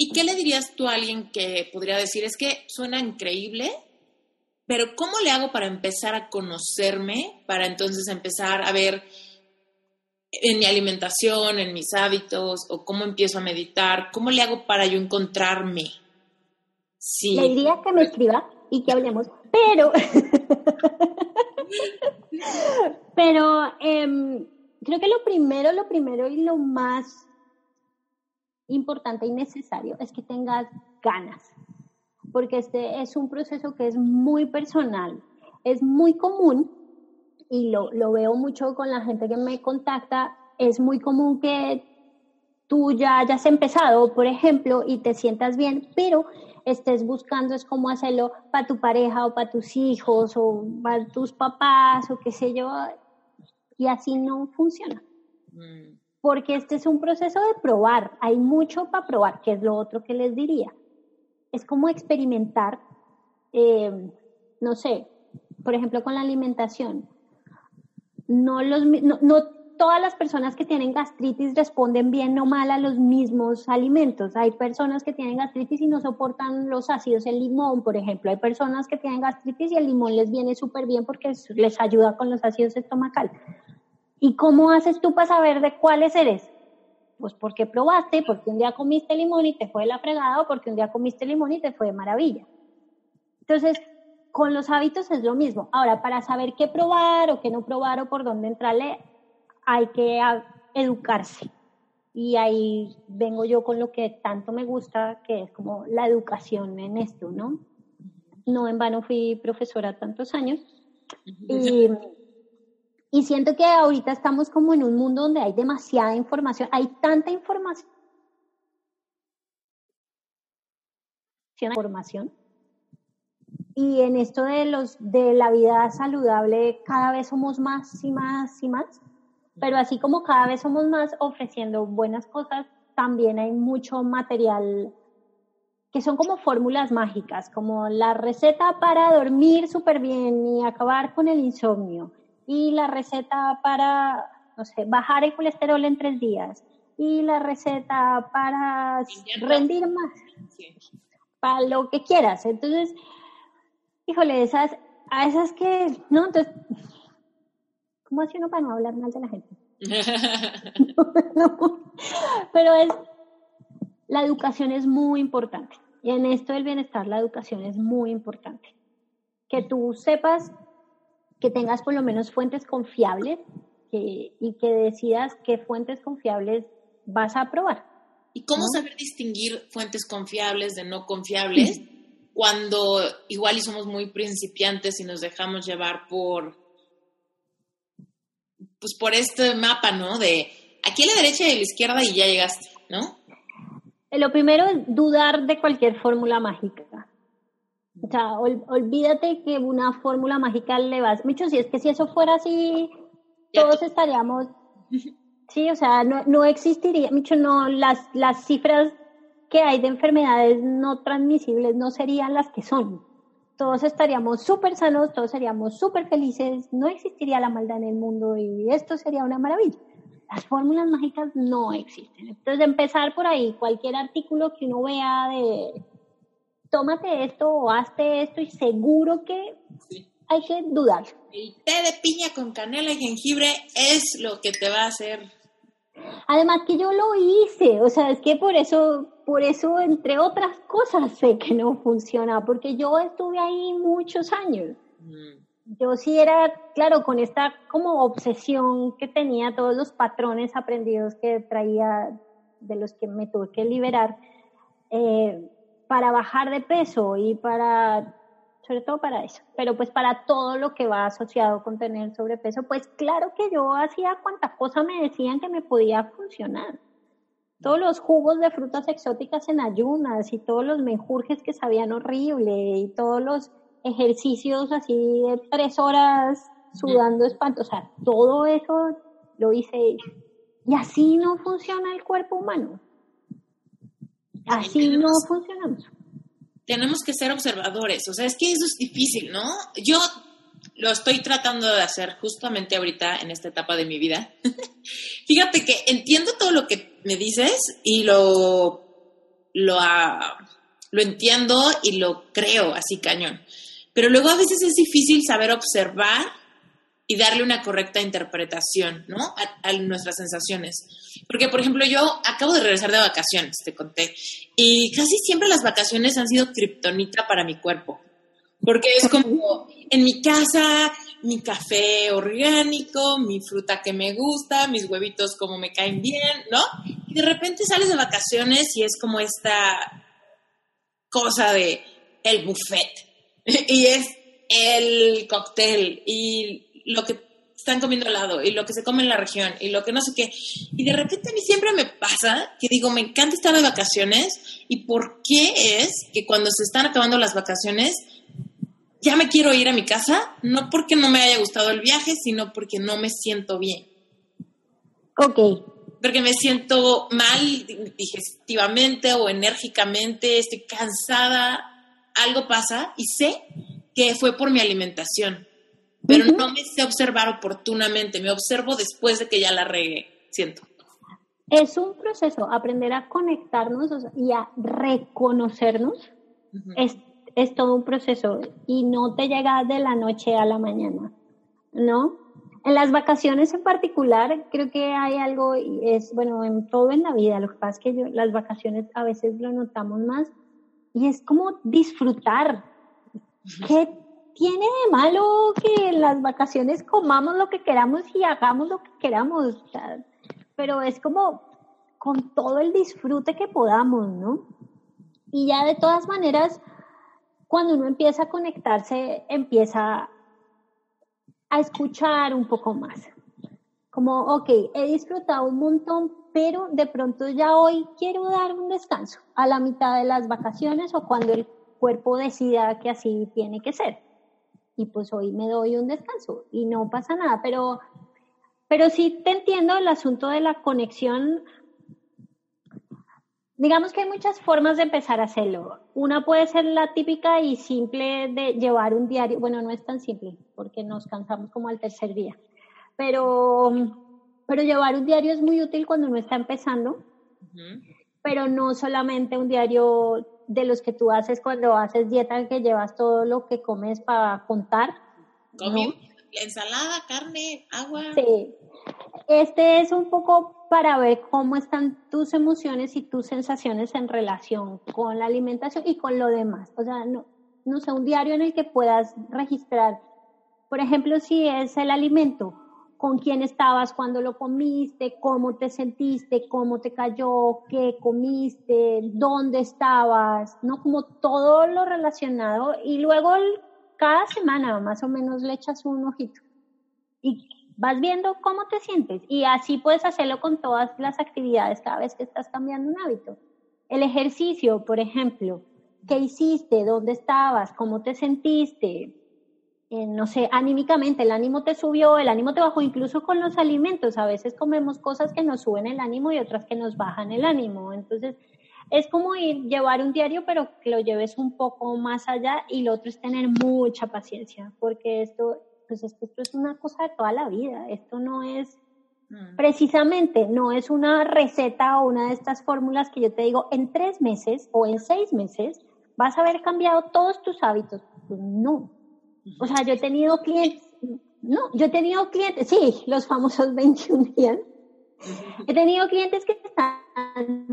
¿Y qué le dirías tú a alguien que podría decir, es que suena increíble, pero ¿cómo le hago para empezar a conocerme, para entonces empezar a ver en mi alimentación, en mis hábitos, o cómo empiezo a meditar? ¿Cómo le hago para yo encontrarme? Sí. Le diría que me escriba y que hablemos, pero, pero em, creo que lo primero, lo primero y lo más importante y necesario es que tengas ganas, porque este es un proceso que es muy personal, es muy común y lo, lo veo mucho con la gente que me contacta, es muy común que tú ya hayas empezado, por ejemplo, y te sientas bien, pero estés buscando es cómo hacerlo para tu pareja o para tus hijos o para tus papás o qué sé yo, y así no funciona. Mm porque este es un proceso de probar, hay mucho para probar, que es lo otro que les diría. Es como experimentar, eh, no sé, por ejemplo con la alimentación. No, los, no, todas las personas que tienen gastritis responden bien o mal a los mismos alimentos. Hay personas que tienen gastritis y no soportan los ácidos, el limón, por ejemplo. Hay personas que tienen gastritis y el limón les viene súper bien porque les ayuda con los ácidos estomacales. ¿Y cómo haces tú para saber de cuáles eres? Pues porque probaste, porque un día comiste limón y te fue de la fregada, o porque un día comiste limón y te fue de maravilla. Entonces, con los hábitos es lo mismo. Ahora, para saber qué probar o qué no probar o por dónde entrarle, hay que educarse. Y ahí vengo yo con lo que tanto me gusta, que es como la educación en esto, ¿no? No en vano fui profesora tantos años. Y, y siento que ahorita estamos como en un mundo donde hay demasiada información, hay tanta información. información. Y en esto de los de la vida saludable cada vez somos más y más y más. Pero así como cada vez somos más ofreciendo buenas cosas, también hay mucho material que son como fórmulas mágicas, como la receta para dormir súper bien y acabar con el insomnio, y la receta para, no sé, bajar el colesterol en tres días, y la receta para rendir más, para lo que quieras. Entonces, híjole, esas, a esas que, no, entonces ¿Cómo hace uno para no hablar mal de la gente? Pero es, la educación es muy importante. Y en esto del bienestar, la educación es muy importante. Que tú sepas, que tengas por lo menos fuentes confiables y que decidas qué fuentes confiables vas a probar. ¿Y cómo saber distinguir fuentes confiables de no confiables cuando igual y somos muy principiantes y nos dejamos llevar por pues por este mapa, ¿no? De aquí a la derecha y a la izquierda y ya llegaste, ¿no? Lo primero es dudar de cualquier fórmula mágica. O sea, olvídate que una fórmula mágica le vas. Micho, si es que si eso fuera así, todos estaríamos. Sí, o sea, no, no existiría. Micho, no, las, las cifras que hay de enfermedades no transmisibles no serían las que son todos estaríamos súper sanos, todos seríamos súper felices, no existiría la maldad en el mundo y esto sería una maravilla. Las fórmulas mágicas no existen. Entonces, empezar por ahí, cualquier artículo que uno vea de tómate esto o hazte esto y seguro que hay que dudar. El té de piña con canela y jengibre es lo que te va a hacer Además que yo lo hice, o sea, es que por eso, por eso, entre otras cosas, sé que no funciona, porque yo estuve ahí muchos años. Mm. Yo sí era, claro, con esta como obsesión que tenía, todos los patrones aprendidos que traía, de los que me tuve que liberar, eh, para bajar de peso y para sobre todo para eso. Pero pues para todo lo que va asociado con tener sobrepeso, pues claro que yo hacía cuantas cosas me decían que me podía funcionar. Todos los jugos de frutas exóticas en ayunas y todos los menjurjes que sabían horrible y todos los ejercicios así de tres horas sudando espanto, todo eso lo hice y así no funciona el cuerpo humano. Así no funcionamos tenemos que ser observadores. O sea, es que eso es difícil, ¿no? Yo lo estoy tratando de hacer justamente ahorita en esta etapa de mi vida. Fíjate que entiendo todo lo que me dices y lo, lo, ah, lo entiendo y lo creo así cañón. Pero luego a veces es difícil saber observar y darle una correcta interpretación, ¿no? A, nuestras sensaciones. Porque, por ejemplo, yo acabo de regresar de vacaciones, te conté, y casi siempre las vacaciones han sido kriptonita para mi cuerpo. Porque es como en mi casa, mi café orgánico, mi fruta que me gusta, mis huevitos como me caen bien, ¿no? Y de repente sales de vacaciones y es como esta cosa de el buffet. y es el cóctel y lo que están comiendo al lado y lo que se come en la región y lo que no sé qué. Y de repente a mí siempre me pasa que digo, me encanta estar de vacaciones y por qué es que cuando se están acabando las vacaciones ya me quiero ir a mi casa, no porque no me haya gustado el viaje, sino porque no me siento bien. Ok. Porque me siento mal digestivamente o enérgicamente, estoy cansada, algo pasa y sé que fue por mi alimentación pero no me sé observar oportunamente, me observo después de que ya la regué, siento. Es un proceso, aprender a conectarnos y a reconocernos es, es todo un proceso y no te llega de la noche a la mañana, ¿no? En las vacaciones en particular, creo que hay algo, y es, bueno, en todo en la vida, lo que pasa es que yo, las vacaciones a veces lo notamos más, y es como disfrutar. ¿Qué tiene de malo que en las vacaciones comamos lo que queramos y hagamos lo que queramos? pero es como con todo el disfrute que podamos, ¿no? Y ya de todas maneras, cuando uno empieza a conectarse, empieza a escuchar un poco más. Como, ok, he disfrutado un montón, pero de pronto ya hoy quiero dar un descanso a la mitad de las vacaciones o cuando el cuerpo decida que así tiene que ser. Y pues hoy me doy un descanso y no pasa nada, pero, pero sí te entiendo el asunto de la conexión Digamos que hay muchas formas de empezar a hacerlo. Una puede ser la típica y simple de llevar un diario. Bueno, no es tan simple porque nos cansamos como al tercer día. Pero, pero llevar un diario es muy útil cuando uno está empezando. Pero no solamente un diario de los que tú haces cuando haces dieta, que llevas todo lo que comes para contar. ensalada, carne, agua. Sí. Este es un poco para ver cómo están tus emociones y tus sensaciones en relación con la alimentación y con lo demás. O sea, no, no sé, un diario en el que puedas registrar, por ejemplo, si es el alimento, con quién estabas cuando lo comiste, cómo te sentiste, cómo te cayó, qué comiste, dónde estabas, ¿no? Como todo lo relacionado y luego cada semana más o menos le echas un ojito. Y vas viendo cómo te sientes y así puedes hacerlo con todas las actividades cada vez que estás cambiando un hábito. El ejercicio, por ejemplo, ¿qué hiciste? ¿Dónde estabas? ¿Cómo te sentiste? Eh, no sé, anímicamente, el ánimo te subió, el ánimo te bajó, incluso con los alimentos. A veces comemos cosas que nos suben el ánimo y otras que nos bajan el ánimo. Entonces, es como ir, llevar un diario, pero que lo lleves un poco más allá y lo otro es tener mucha paciencia, porque esto pues esto, es una cosa de toda la vida, esto no es, mm. precisamente, no es una receta o una de estas fórmulas que yo te digo, en tres meses o en seis meses vas a haber cambiado todos tus hábitos. Pues no. O sea, yo he tenido clientes, no, yo he tenido clientes, sí, los famosos 21 días. He tenido clientes que están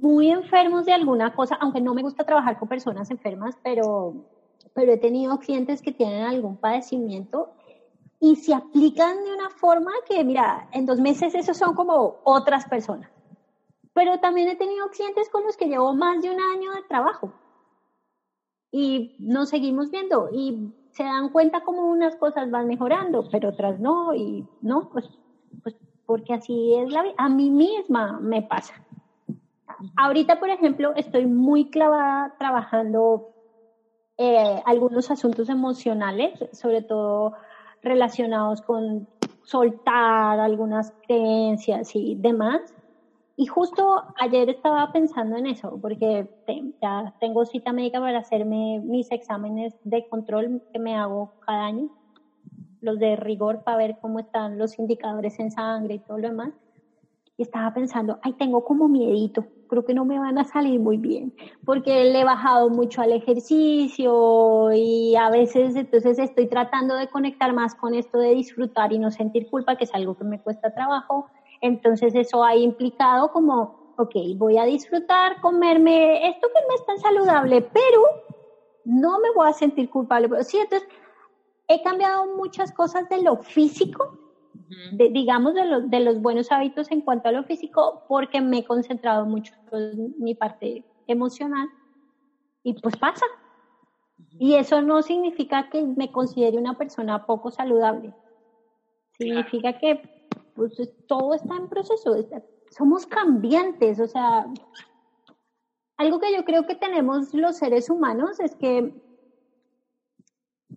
muy enfermos de alguna cosa, aunque no me gusta trabajar con personas enfermas, pero pero he tenido clientes que tienen algún padecimiento y se aplican de una forma que, mira, en dos meses esos son como otras personas. Pero también he tenido clientes con los que llevo más de un año de trabajo y nos seguimos viendo y se dan cuenta como unas cosas van mejorando, pero otras no, y no, pues, pues porque así es la vida. A mí misma me pasa. Ahorita, por ejemplo, estoy muy clavada trabajando eh, algunos asuntos emocionales, sobre todo relacionados con soltar algunas creencias y demás. Y justo ayer estaba pensando en eso, porque ya tengo cita médica para hacerme mis exámenes de control que me hago cada año, los de rigor para ver cómo están los indicadores en sangre y todo lo demás y estaba pensando, ay, tengo como miedito, creo que no me van a salir muy bien, porque le he bajado mucho al ejercicio y a veces entonces estoy tratando de conectar más con esto de disfrutar y no sentir culpa, que es algo que me cuesta trabajo. Entonces eso ha implicado como, ok, voy a disfrutar, comerme esto que no es tan saludable, pero no me voy a sentir culpable. Sí, entonces he cambiado muchas cosas de lo físico digamos, de, los, de los buenos hábitos en cuanto a lo físico, porque me he concentrado mucho en mi parte emocional y pues pasa. Y eso no significa que me considere una persona poco saludable. Significa que pues, todo está en proceso. Somos cambiantes, o sea, algo que yo creo que tenemos los seres humanos es que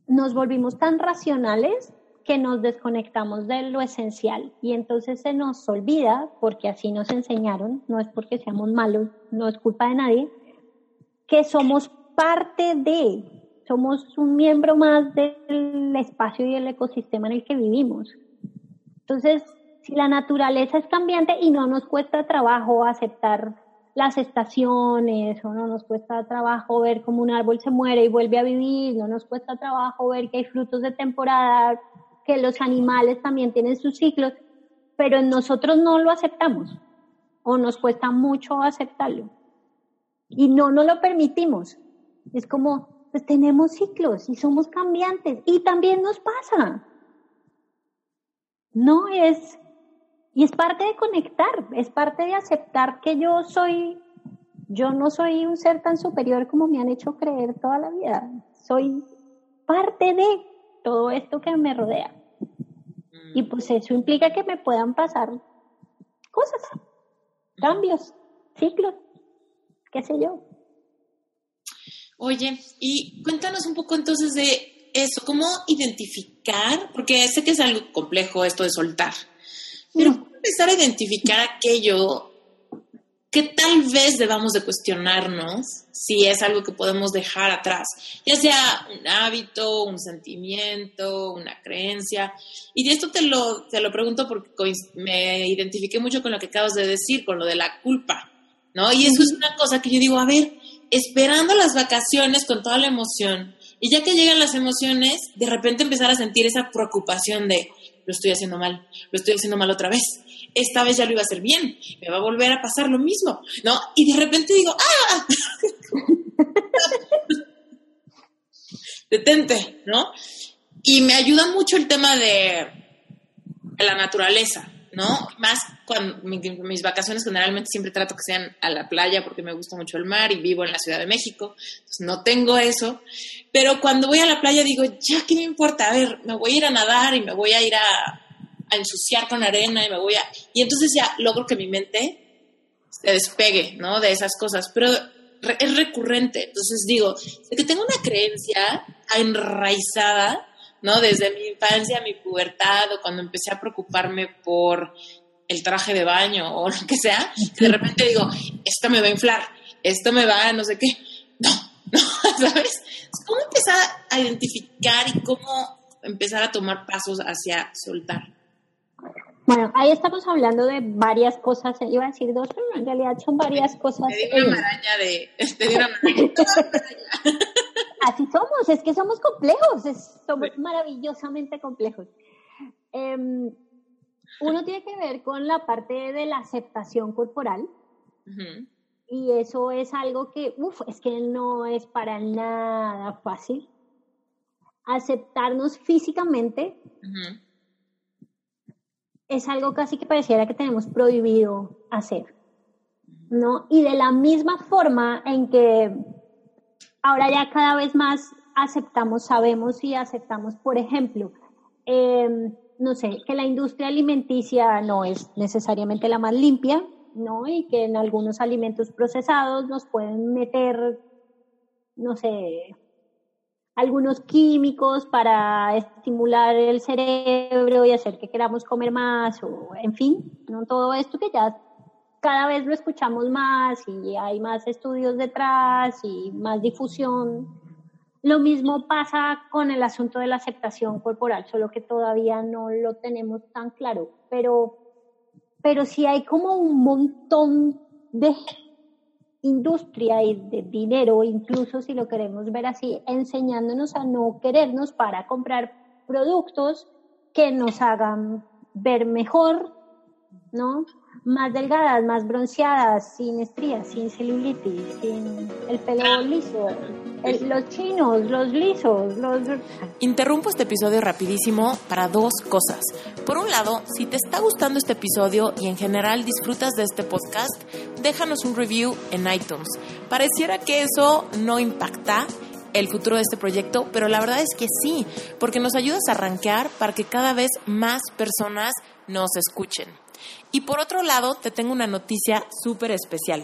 nos volvimos tan racionales que nos desconectamos de lo esencial y entonces se nos olvida, porque así nos enseñaron, no es porque seamos malos, no es culpa de nadie, que somos parte de, somos un miembro más del espacio y el ecosistema en el que vivimos. Entonces, si la naturaleza es cambiante y no nos cuesta trabajo aceptar las estaciones, o no nos cuesta trabajo ver cómo un árbol se muere y vuelve a vivir, no nos cuesta trabajo ver que hay frutos de temporada, que los animales también tienen sus ciclos, pero nosotros no lo aceptamos o nos cuesta mucho aceptarlo y no nos lo permitimos. Es como, pues tenemos ciclos y somos cambiantes y también nos pasa. No es, y es parte de conectar, es parte de aceptar que yo soy, yo no soy un ser tan superior como me han hecho creer toda la vida. Soy parte de todo esto que me rodea. Y pues eso implica que me puedan pasar cosas, cambios, ciclos, qué sé yo. Oye, y cuéntanos un poco entonces de eso, cómo identificar, porque sé que es algo complejo esto de soltar, pero ¿cómo empezar a identificar aquello que tal vez debamos de cuestionarnos si es algo que podemos dejar atrás, ya sea un hábito, un sentimiento, una creencia. Y de esto te lo, te lo pregunto porque me identifiqué mucho con lo que acabas de decir, con lo de la culpa, ¿no? Y eso es una cosa que yo digo, a ver, esperando las vacaciones con toda la emoción, y ya que llegan las emociones, de repente empezar a sentir esa preocupación de, lo estoy haciendo mal, lo estoy haciendo mal otra vez, esta vez ya lo iba a hacer bien, me va a volver a pasar lo mismo, ¿no? Y de repente digo, ¡ah! Detente, ¿no? Y me ayuda mucho el tema de la naturaleza, ¿no? Más cuando mis vacaciones generalmente siempre trato que sean a la playa porque me gusta mucho el mar y vivo en la Ciudad de México, no tengo eso, pero cuando voy a la playa digo, ya, ¿qué me importa? A ver, me voy a ir a nadar y me voy a ir a a ensuciar con arena y me voy a... Y entonces ya logro que mi mente se despegue, ¿no? De esas cosas, pero es recurrente. Entonces digo, que tengo una creencia enraizada, ¿no? Desde mi infancia, mi pubertad, o cuando empecé a preocuparme por el traje de baño o lo que sea, de repente digo, esto me va a inflar, esto me va a no sé qué. No, no, ¿sabes? ¿Cómo empezar a identificar y cómo empezar a tomar pasos hacia soltar? Bueno, ahí estamos hablando de varias cosas. Iba a decir dos, pero en realidad son varias cosas. Te una maraña de. Te una Así somos, es que somos complejos, somos maravillosamente complejos. Em, uno tiene que ver con la parte de la aceptación corporal. Y eso es algo que, uff, es que no es para nada fácil. Aceptarnos físicamente es algo casi que pareciera que tenemos prohibido hacer, ¿no? Y de la misma forma en que ahora ya cada vez más aceptamos, sabemos y aceptamos, por ejemplo, em, no sé, que la industria alimenticia no es necesariamente la más limpia, ¿no? Y que en algunos alimentos procesados nos pueden meter, no sé, algunos químicos para estimular el cerebro y hacer que queramos comer más, o en fin, ¿no? todo esto que ya cada vez lo escuchamos más y hay más estudios detrás y más difusión. Lo mismo pasa con el asunto de la aceptación corporal, solo que todavía no lo tenemos tan claro, pero, pero sí hay como un montón de industria y de dinero, incluso si lo queremos ver así, enseñándonos a no querernos para comprar productos que nos hagan ver mejor, ¿no? Más delgadas, más bronceadas, sin estrías, sin celulitis, sin el pelo liso, los chinos, los lisos, los... Interrumpo este episodio rapidísimo para dos cosas. Por un lado, si te está gustando este episodio y en general disfrutas de este podcast, déjanos un review en iTunes. Pareciera que eso no impacta el futuro de este proyecto, pero la verdad es que sí, porque nos ayudas a arranquear para que cada vez más personas nos escuchen. Y por otro lado, te tengo una noticia súper especial.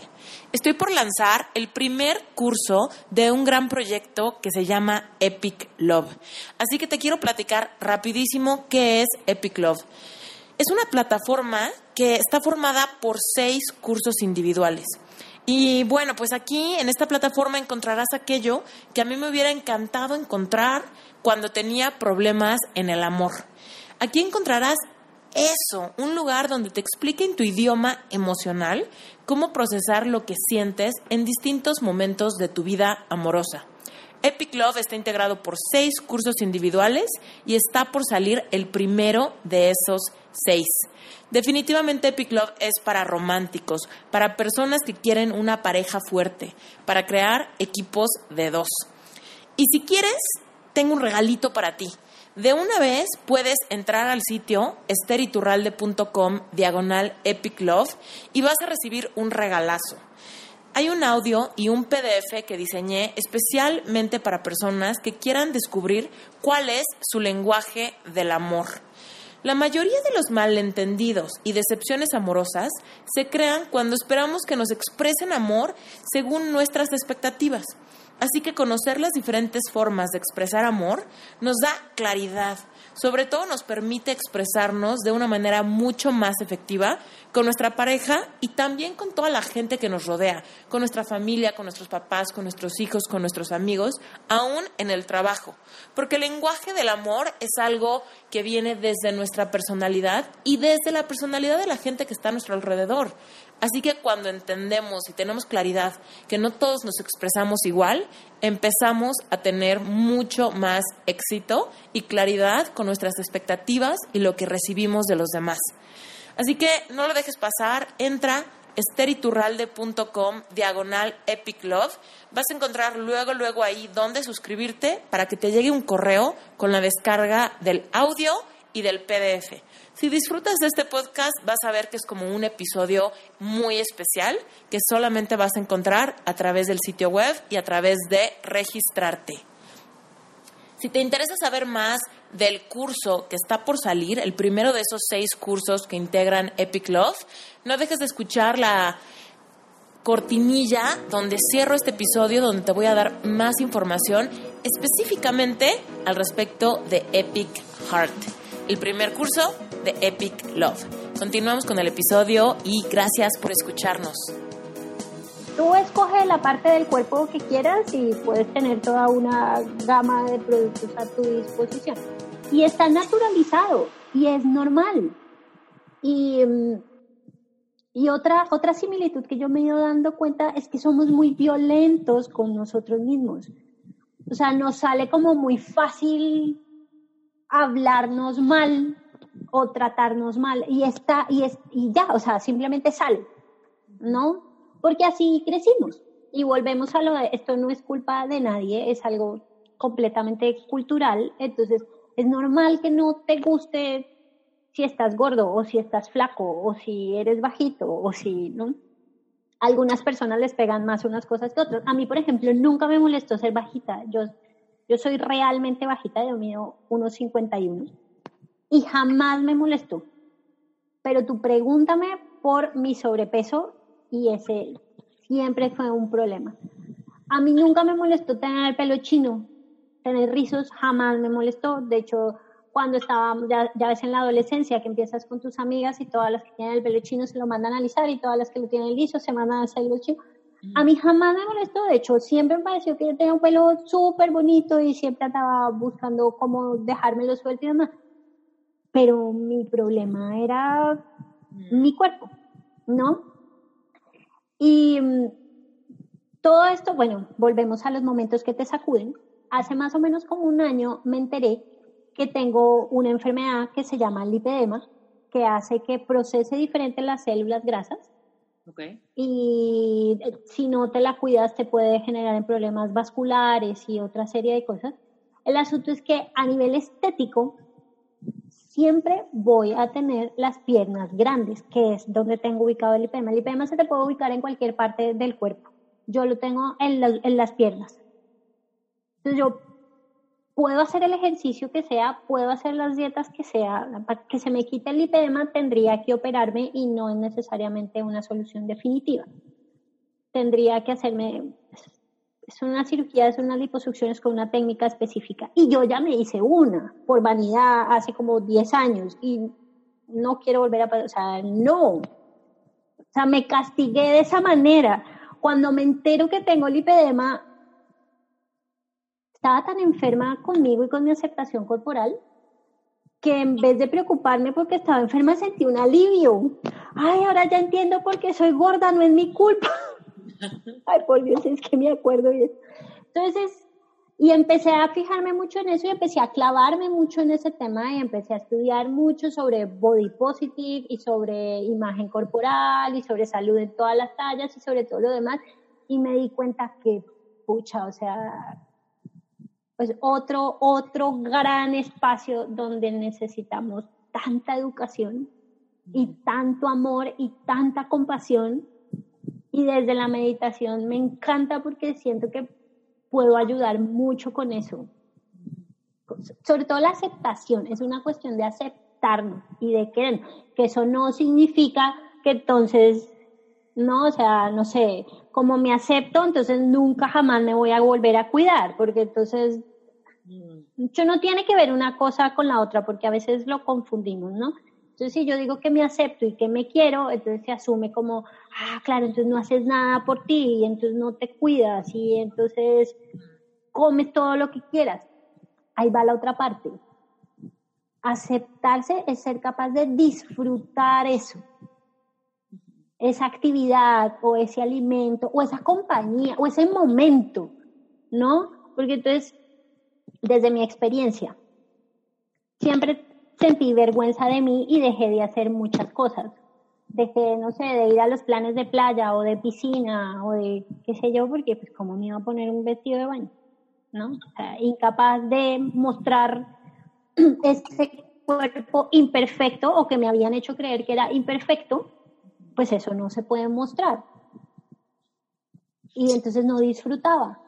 Estoy por lanzar el primer curso de un gran proyecto que se llama Epic Love. Así que te quiero platicar rapidísimo qué es Epic Love. Es una plataforma que está formada por seis cursos individuales. Y bueno, pues aquí en esta plataforma encontrarás aquello que a mí me hubiera encantado encontrar cuando tenía problemas en el amor. Aquí encontrarás eso, un lugar donde te explique en tu idioma emocional cómo procesar lo que sientes en distintos momentos de tu vida amorosa. Epic Love está integrado por seis cursos individuales y está por salir el primero de esos seis. Definitivamente Epic Love es para románticos, para personas que quieren una pareja fuerte, para crear equipos de dos. Y si quieres, tengo un regalito para ti. De una vez puedes entrar al sitio esteriturralde.com diagonal Epic Love y vas a recibir un regalazo. Hay un audio y un PDF que diseñé especialmente para personas que quieran descubrir cuál es su lenguaje del amor. La mayoría de los malentendidos y decepciones amorosas se crean cuando esperamos que nos expresen amor según nuestras expectativas. Así que conocer las diferentes formas de expresar amor nos da claridad. Sobre todo nos permite expresarnos de una manera mucho más efectiva con nuestra pareja y también con toda la gente que nos rodea, con nuestra familia, con nuestros papás, con nuestros hijos, con nuestros amigos, aún en el trabajo. Porque el lenguaje del amor es algo que viene desde nuestra personalidad y desde la personalidad de la gente que está a nuestro alrededor. Así que cuando entendemos y tenemos claridad que no todos nos expresamos igual, empezamos a tener mucho más éxito y claridad con nuestras expectativas y lo que recibimos de los demás. Así que no lo dejes pasar, entra esteriturralde.com diagonal epic love. Vas a encontrar luego, luego ahí donde suscribirte para que te llegue un correo con la descarga del audio y del PDF. Si disfrutas de este podcast, vas a ver que es como un episodio muy especial que solamente vas a encontrar a través del sitio web y a través de registrarte. Si te interesa saber más del curso que está por salir, el primero de esos seis cursos que integran Epic Love, no dejes de escuchar la cortinilla donde cierro este episodio, donde te voy a dar más información específicamente al respecto de Epic Heart el primer curso de Epic Love. Continuamos con el episodio y gracias por escucharnos. Tú escoge la parte del cuerpo que quieras y puedes tener toda una gama de productos a tu disposición. Y está naturalizado y es normal. Y, mm, y otra, otra similitud que yo me he ido dando cuenta es que somos muy violentos con nosotros mismos. O sea, nos sale como muy fácil hablarnos mal o tratarnos mal y está y es y ya, o sea, simplemente sale, ¿no? Porque así crecimos y volvemos a lo de esto no es culpa de nadie, es algo completamente cultural, entonces es normal que no te guste si estás gordo o si estás flaco o si eres bajito o si, ¿no? Algunas personas les pegan más unas cosas que otras. A mí, por ejemplo, nunca me molestó ser bajita. Yo yo soy realmente bajita, yo mido unos 51 y jamás me molestó. Pero tú pregúntame por mi sobrepeso y ese siempre fue un problema. A mí nunca me molestó tener el pelo chino, tener rizos jamás me molestó. De hecho, cuando estaba, ya, ya, ves en la adolescencia que empiezas con tus amigas y todas las que tienen el pelo chino se lo mandan a alisar y todas las que lo tienen liso se mandan a hacer los chino. A mí jamás me molestó, de hecho, siempre me pareció que yo tenía un pelo súper bonito y siempre estaba buscando cómo dejármelo suelto y demás. Pero mi problema era mi cuerpo, ¿no? Y mm, todo esto, bueno, volvemos a los momentos que te sacuden. Hace más o menos como un año me enteré que tengo una enfermedad que se llama lipedema, que hace que procese diferente las células grasas y eh, si no te la cuidas te puede generar en problemas vasculares y otra serie de cosas. El asunto es que a nivel estético siempre voy a tener las piernas grandes, que es donde tengo ubicado el lipema. El lipema se te puede ubicar en cualquier parte del cuerpo. Yo lo tengo en, en las piernas. Entonces yo puedo hacer el ejercicio que sea, puedo hacer las dietas que sea, para que se me quite el lipedema tendría que operarme y no es necesariamente una solución definitiva. Tendría que hacerme, es una cirugía, es unas liposucciones con una técnica específica. Y yo ya me hice una por vanidad hace como 10 años y no quiero volver a, o sea, no. O sea, me castigué de esa manera cuando me entero que tengo lipedema, estaba tan enferma conmigo y con mi aceptación corporal que en vez de preocuparme porque estaba enferma sentí un alivio. Ay, ahora ya entiendo por qué soy gorda, no es mi culpa. Ay, por Dios, es que me acuerdo bien. Entonces, y empecé a fijarme mucho en eso y empecé a clavarme mucho en ese tema y empecé a estudiar mucho sobre body positive y sobre imagen corporal y sobre salud en todas las tallas y sobre todo lo demás. Y me di cuenta que, pucha, o sea, pues otro, otro gran espacio donde necesitamos tanta educación y tanto amor y tanta compasión. Y desde la meditación me encanta porque siento que puedo ayudar mucho con eso. Sobre todo la aceptación, es una cuestión de aceptarnos y de querer, que eso no significa que entonces, no, o sea, no sé, como me acepto, entonces nunca jamás me voy a volver a cuidar, porque entonces mucho no tiene que ver una cosa con la otra, porque a veces lo confundimos, ¿no? Entonces, si yo digo que me acepto y que me quiero, entonces se asume como, ah, claro, entonces no haces nada por ti, y entonces no te cuidas, y entonces comes todo lo que quieras. Ahí va la otra parte. Aceptarse es ser capaz de disfrutar eso, esa actividad o ese alimento o esa compañía o ese momento, ¿no? Porque entonces desde mi experiencia. Siempre sentí vergüenza de mí y dejé de hacer muchas cosas. Dejé, no sé, de ir a los planes de playa o de piscina o de qué sé yo, porque pues como me iba a poner un vestido de baño, ¿no? incapaz de mostrar ese cuerpo imperfecto o que me habían hecho creer que era imperfecto, pues eso no se puede mostrar. Y entonces no disfrutaba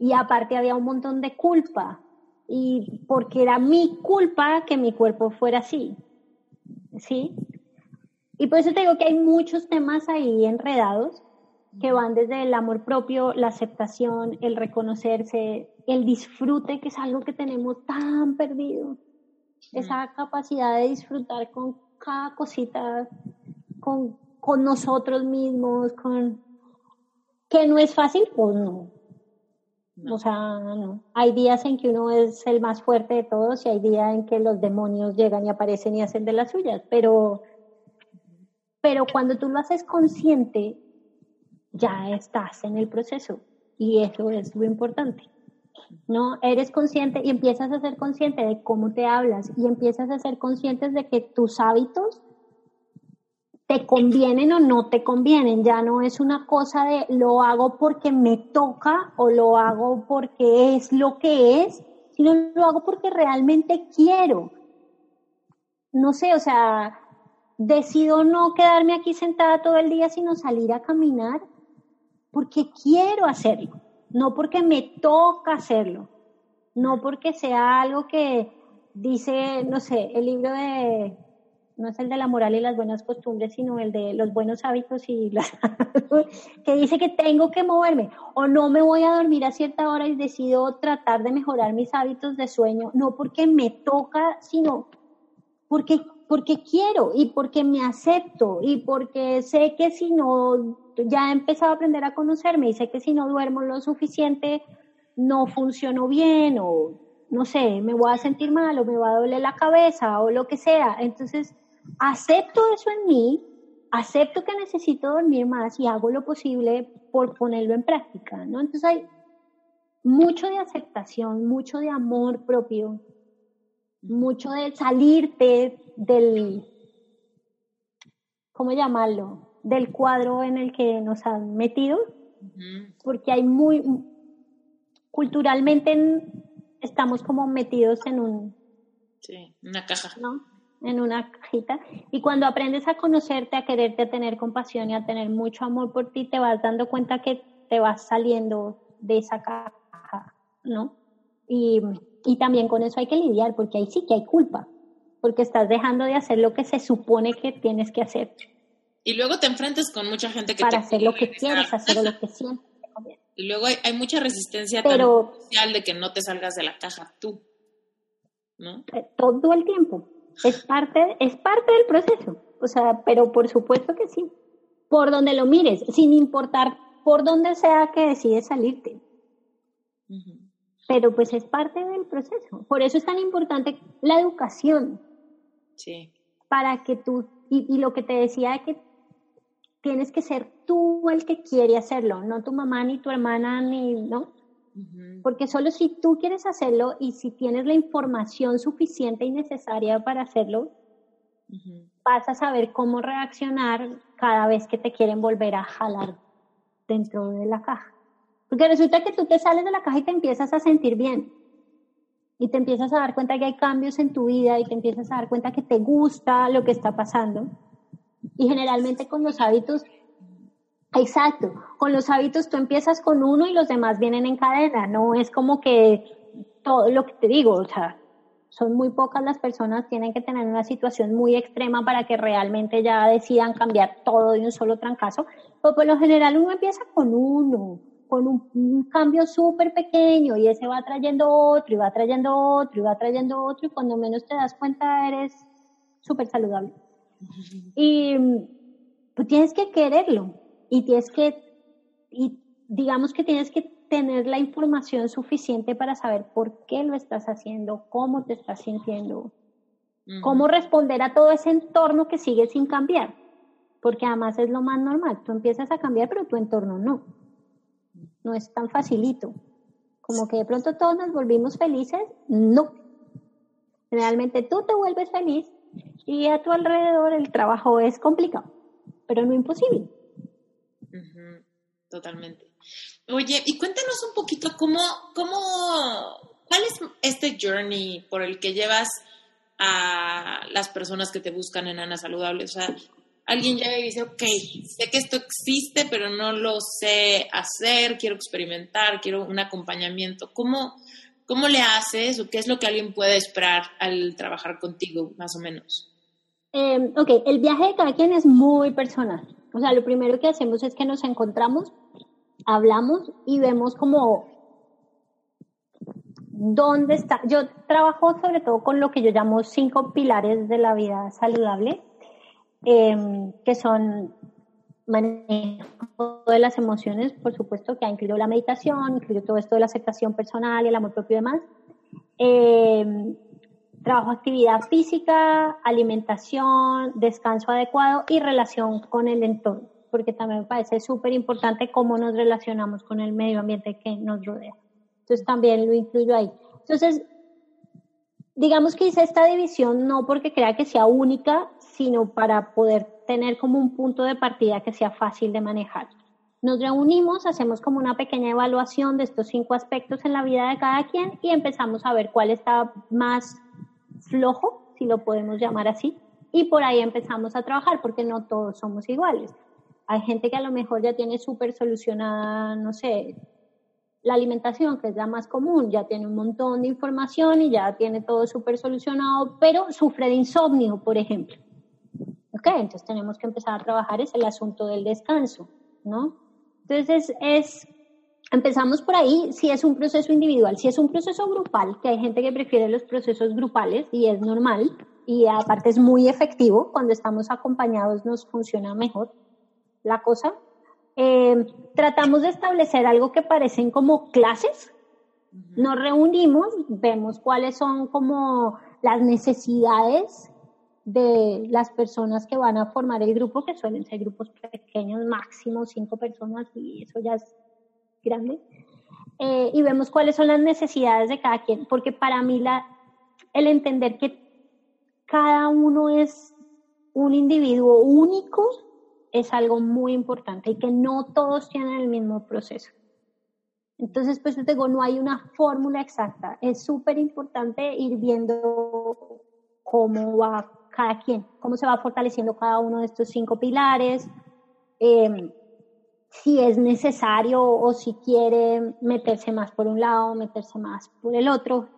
y aparte había un montón de culpa y porque era mi culpa que mi cuerpo fuera así, ¿sí? Y por eso te digo que hay muchos temas ahí enredados que van desde el amor propio, la aceptación, el reconocerse, el disfrute, que es algo que tenemos tan perdido. Esa capacidad de disfrutar con cada cosita, con, con nosotros mismos, con... Que no es fácil, pues no, o sea, no. Hay días en que uno es el más fuerte de todos y hay días en que los demonios llegan y aparecen y hacen de las suyas, pero, pero cuando tú lo haces consciente, ya estás en el proceso y eso es lo importante. ¿no? Eres consciente y empiezas a ser consciente de cómo te hablas y empiezas a ser conscientes de que tus hábitos te convienen o no te convienen. Ya no es una cosa de lo hago porque me toca o lo hago porque es lo que es, sino lo hago porque realmente quiero. No sé, o sea, decido no quedarme aquí sentada todo el día, sino salir a caminar porque quiero hacerlo, no porque me toca hacerlo, no porque sea algo que dice, no sé, el libro de no es el de la moral y las buenas costumbres, sino el de los buenos hábitos y las que dice que tengo que moverme o no me voy a dormir a cierta hora y decido tratar de mejorar mis hábitos de sueño, no porque me toca, sino porque porque quiero y porque me acepto y porque sé que si no ya he empezado a aprender a conocerme y sé que si no duermo lo suficiente no funciono bien o no sé, me voy a sentir mal o me va a doler la cabeza o lo que sea. Entonces, acepto eso en mí, acepto que necesito dormir más y hago lo posible por ponerlo en práctica, ¿no? Entonces hay mucho de aceptación, mucho de amor propio, mucho de salirte del, ¿cómo llamarlo? Del cuadro en el que nos han metido, porque hay muy, culturalmente estamos como metidos en un... Sí, una caja. ¿no? En una cajita. Y cuando aprendes a conocerte, a quererte, a tener compasión y a tener mucho amor por ti, te vas dando cuenta que te vas saliendo de esa caja, ¿no? Y, y también con eso hay que lidiar, porque ahí sí que hay culpa, porque estás dejando de hacer lo que se supone que tienes que hacer. Y luego te enfrentas con mucha gente que Para hacer lo que quieres, hacer lo que sientes. Y luego hay, hay mucha resistencia Pero, social de que no te salgas de la caja tú, ¿no? Eh, todo el tiempo es parte, es parte del proceso. O sea, pero por supuesto que sí. Por donde lo mires, sin importar por donde sea que decides salirte. Pero pues es parte del proceso. Por eso es tan importante la educación. Sí. Para que tú, y, lo que te decía de que tienes que ser tú el que quiere hacerlo, no tu mamá ni tu hermana ni, ¿no? Porque solo si tú quieres hacerlo y si tienes la información suficiente y necesaria para hacerlo, vas a saber cómo reaccionar cada vez que te quieren volver a jalar dentro de la caja. Porque resulta que tú te sales de la caja y te empiezas a sentir bien. Y te empiezas a dar cuenta que hay cambios en tu vida y te empiezas a dar cuenta que te gusta lo que está pasando. Y generalmente con los hábitos Exacto. Con los hábitos tú empiezas con uno y los demás vienen en cadena. No es como que todo lo que te digo, o sea, son muy pocas las personas, tienen que tener una situación muy extrema para que realmente ya decidan cambiar todo de un solo trancazo. Pero por lo general uno empieza con uno, con un, cambio súper pequeño y ese va trayendo otro y va trayendo otro y va trayendo otro y cuando menos te das cuenta eres súper saludable. Y tú tienes que quererlo, y tienes que, y digamos que tienes que tener la información suficiente para saber por qué lo estás haciendo, cómo te estás sintiendo, cómo responder a todo ese entorno que sigue sin cambiar, porque además es lo más normal, tú empiezas a cambiar, pero tu entorno no, no es tan facilito, como que de pronto todos nos volvimos felices, no, realmente tú te vuelves feliz y a tu alrededor el trabajo es complicado, pero no imposible. Totalmente. Oye, y cuéntanos un poquito cómo, cómo, cuál es este journey por el que llevas a las personas que te buscan en Ana Saludable. O sea, alguien llega y dice, ok, sé que esto existe, pero no lo sé hacer, quiero experimentar, quiero un acompañamiento. ¿Cómo, cómo le haces o qué es lo que alguien puede esperar al trabajar contigo, más o menos? Eh, ok, el viaje de cada quien es muy personal. O sea, lo primero que hacemos es que nos encontramos, hablamos y vemos como dónde está. Yo trabajo sobre todo con lo que yo llamo cinco pilares de la vida saludable, em, que son manejo de las emociones, por supuesto, que ha incluido la meditación, incluido todo esto de la aceptación personal y el amor propio y demás. Eh, trabajo actividad física, alimentación, descanso adecuado y relación con el entorno, porque también me parece súper importante cómo nos relacionamos con el medio ambiente que nos rodea. Entonces también lo incluyo ahí. Entonces, digamos que hice esta división no porque crea que sea única, sino para poder tener como un punto de partida que sea fácil de manejar. Nos reunimos, hacemos como una pequeña evaluación de estos cinco aspectos en la vida de cada quien y empezamos a ver cuál está más flojo, si lo podemos llamar así, y por ahí empezamos a trabajar porque no todos somos iguales. Hay gente que a lo mejor ya tiene súper solucionada, no sé, la alimentación, que es la más común, ya tiene un montón de información y ya tiene todo súper solucionado, pero sufre de insomnio, por ejemplo. Ok, entonces tenemos que empezar a trabajar es el asunto del descanso, ¿no? Entonces es Empezamos por ahí, si es un proceso individual, si es un proceso grupal, que hay gente que prefiere los procesos grupales y es normal y aparte es muy efectivo, cuando estamos acompañados nos funciona mejor la cosa. Eh, tratamos de establecer algo que parecen como clases, nos reunimos, vemos cuáles son como las necesidades de las personas que van a formar el grupo, que suelen ser grupos pequeños, máximo cinco personas, y eso ya es grande, eh, y vemos cuáles son las necesidades de cada quien, porque para mí la, el entender que cada uno es un individuo único es algo muy importante y que no todos tienen el mismo proceso. Entonces, pues yo no hay una fórmula exacta. Es súper importante ir viendo cómo va cada quien, cómo se va fortaleciendo cada uno de estos cinco pilares. Eh, si es necesario o si quiere meterse más por un lado, meterse más por el otro.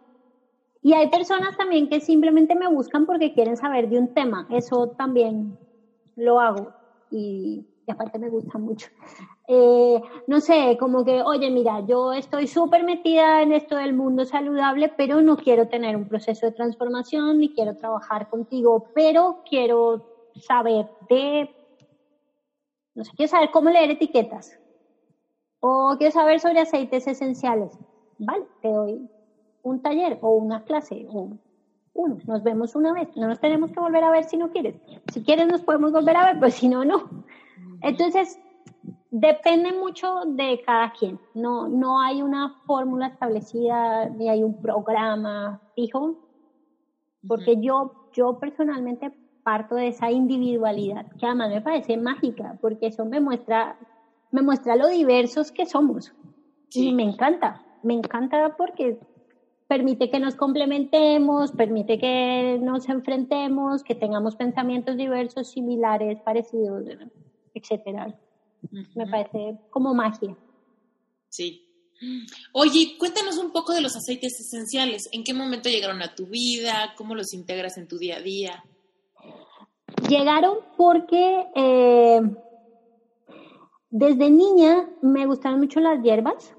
Y hay personas también que simplemente me buscan porque quieren saber de un tema. Eso también lo hago y, aparte me gusta mucho. Eh, no sé, como que, oye, mira, yo estoy súper metida en esto del mundo saludable, pero no quiero tener un proceso de transformación ni quiero trabajar contigo, pero quiero saber de no sé, quiero saber cómo leer etiquetas. O quiero saber sobre aceites esenciales. Vale, te doy un taller o una clase o uno. Nos vemos una vez. No nos tenemos que volver a ver si no quieres. Si quieres nos podemos volver a ver, pues si no, no. Entonces, depende mucho de cada quien. No, no hay una fórmula establecida ni hay un programa fijo, porque yo, yo personalmente parto de esa individualidad, que además me parece mágica, porque eso me muestra, me muestra lo diversos que somos. Y me encanta, me encanta porque permite que nos complementemos, permite que nos enfrentemos, que tengamos pensamientos diversos, similares, parecidos, etcétera. Me parece como magia. Sí. Oye, cuéntanos un poco de los aceites esenciales. ¿En qué momento llegaron a tu vida? ¿Cómo los integras en tu día a día? Llegaron porque eh, desde niña me gustaron mucho las hierbas.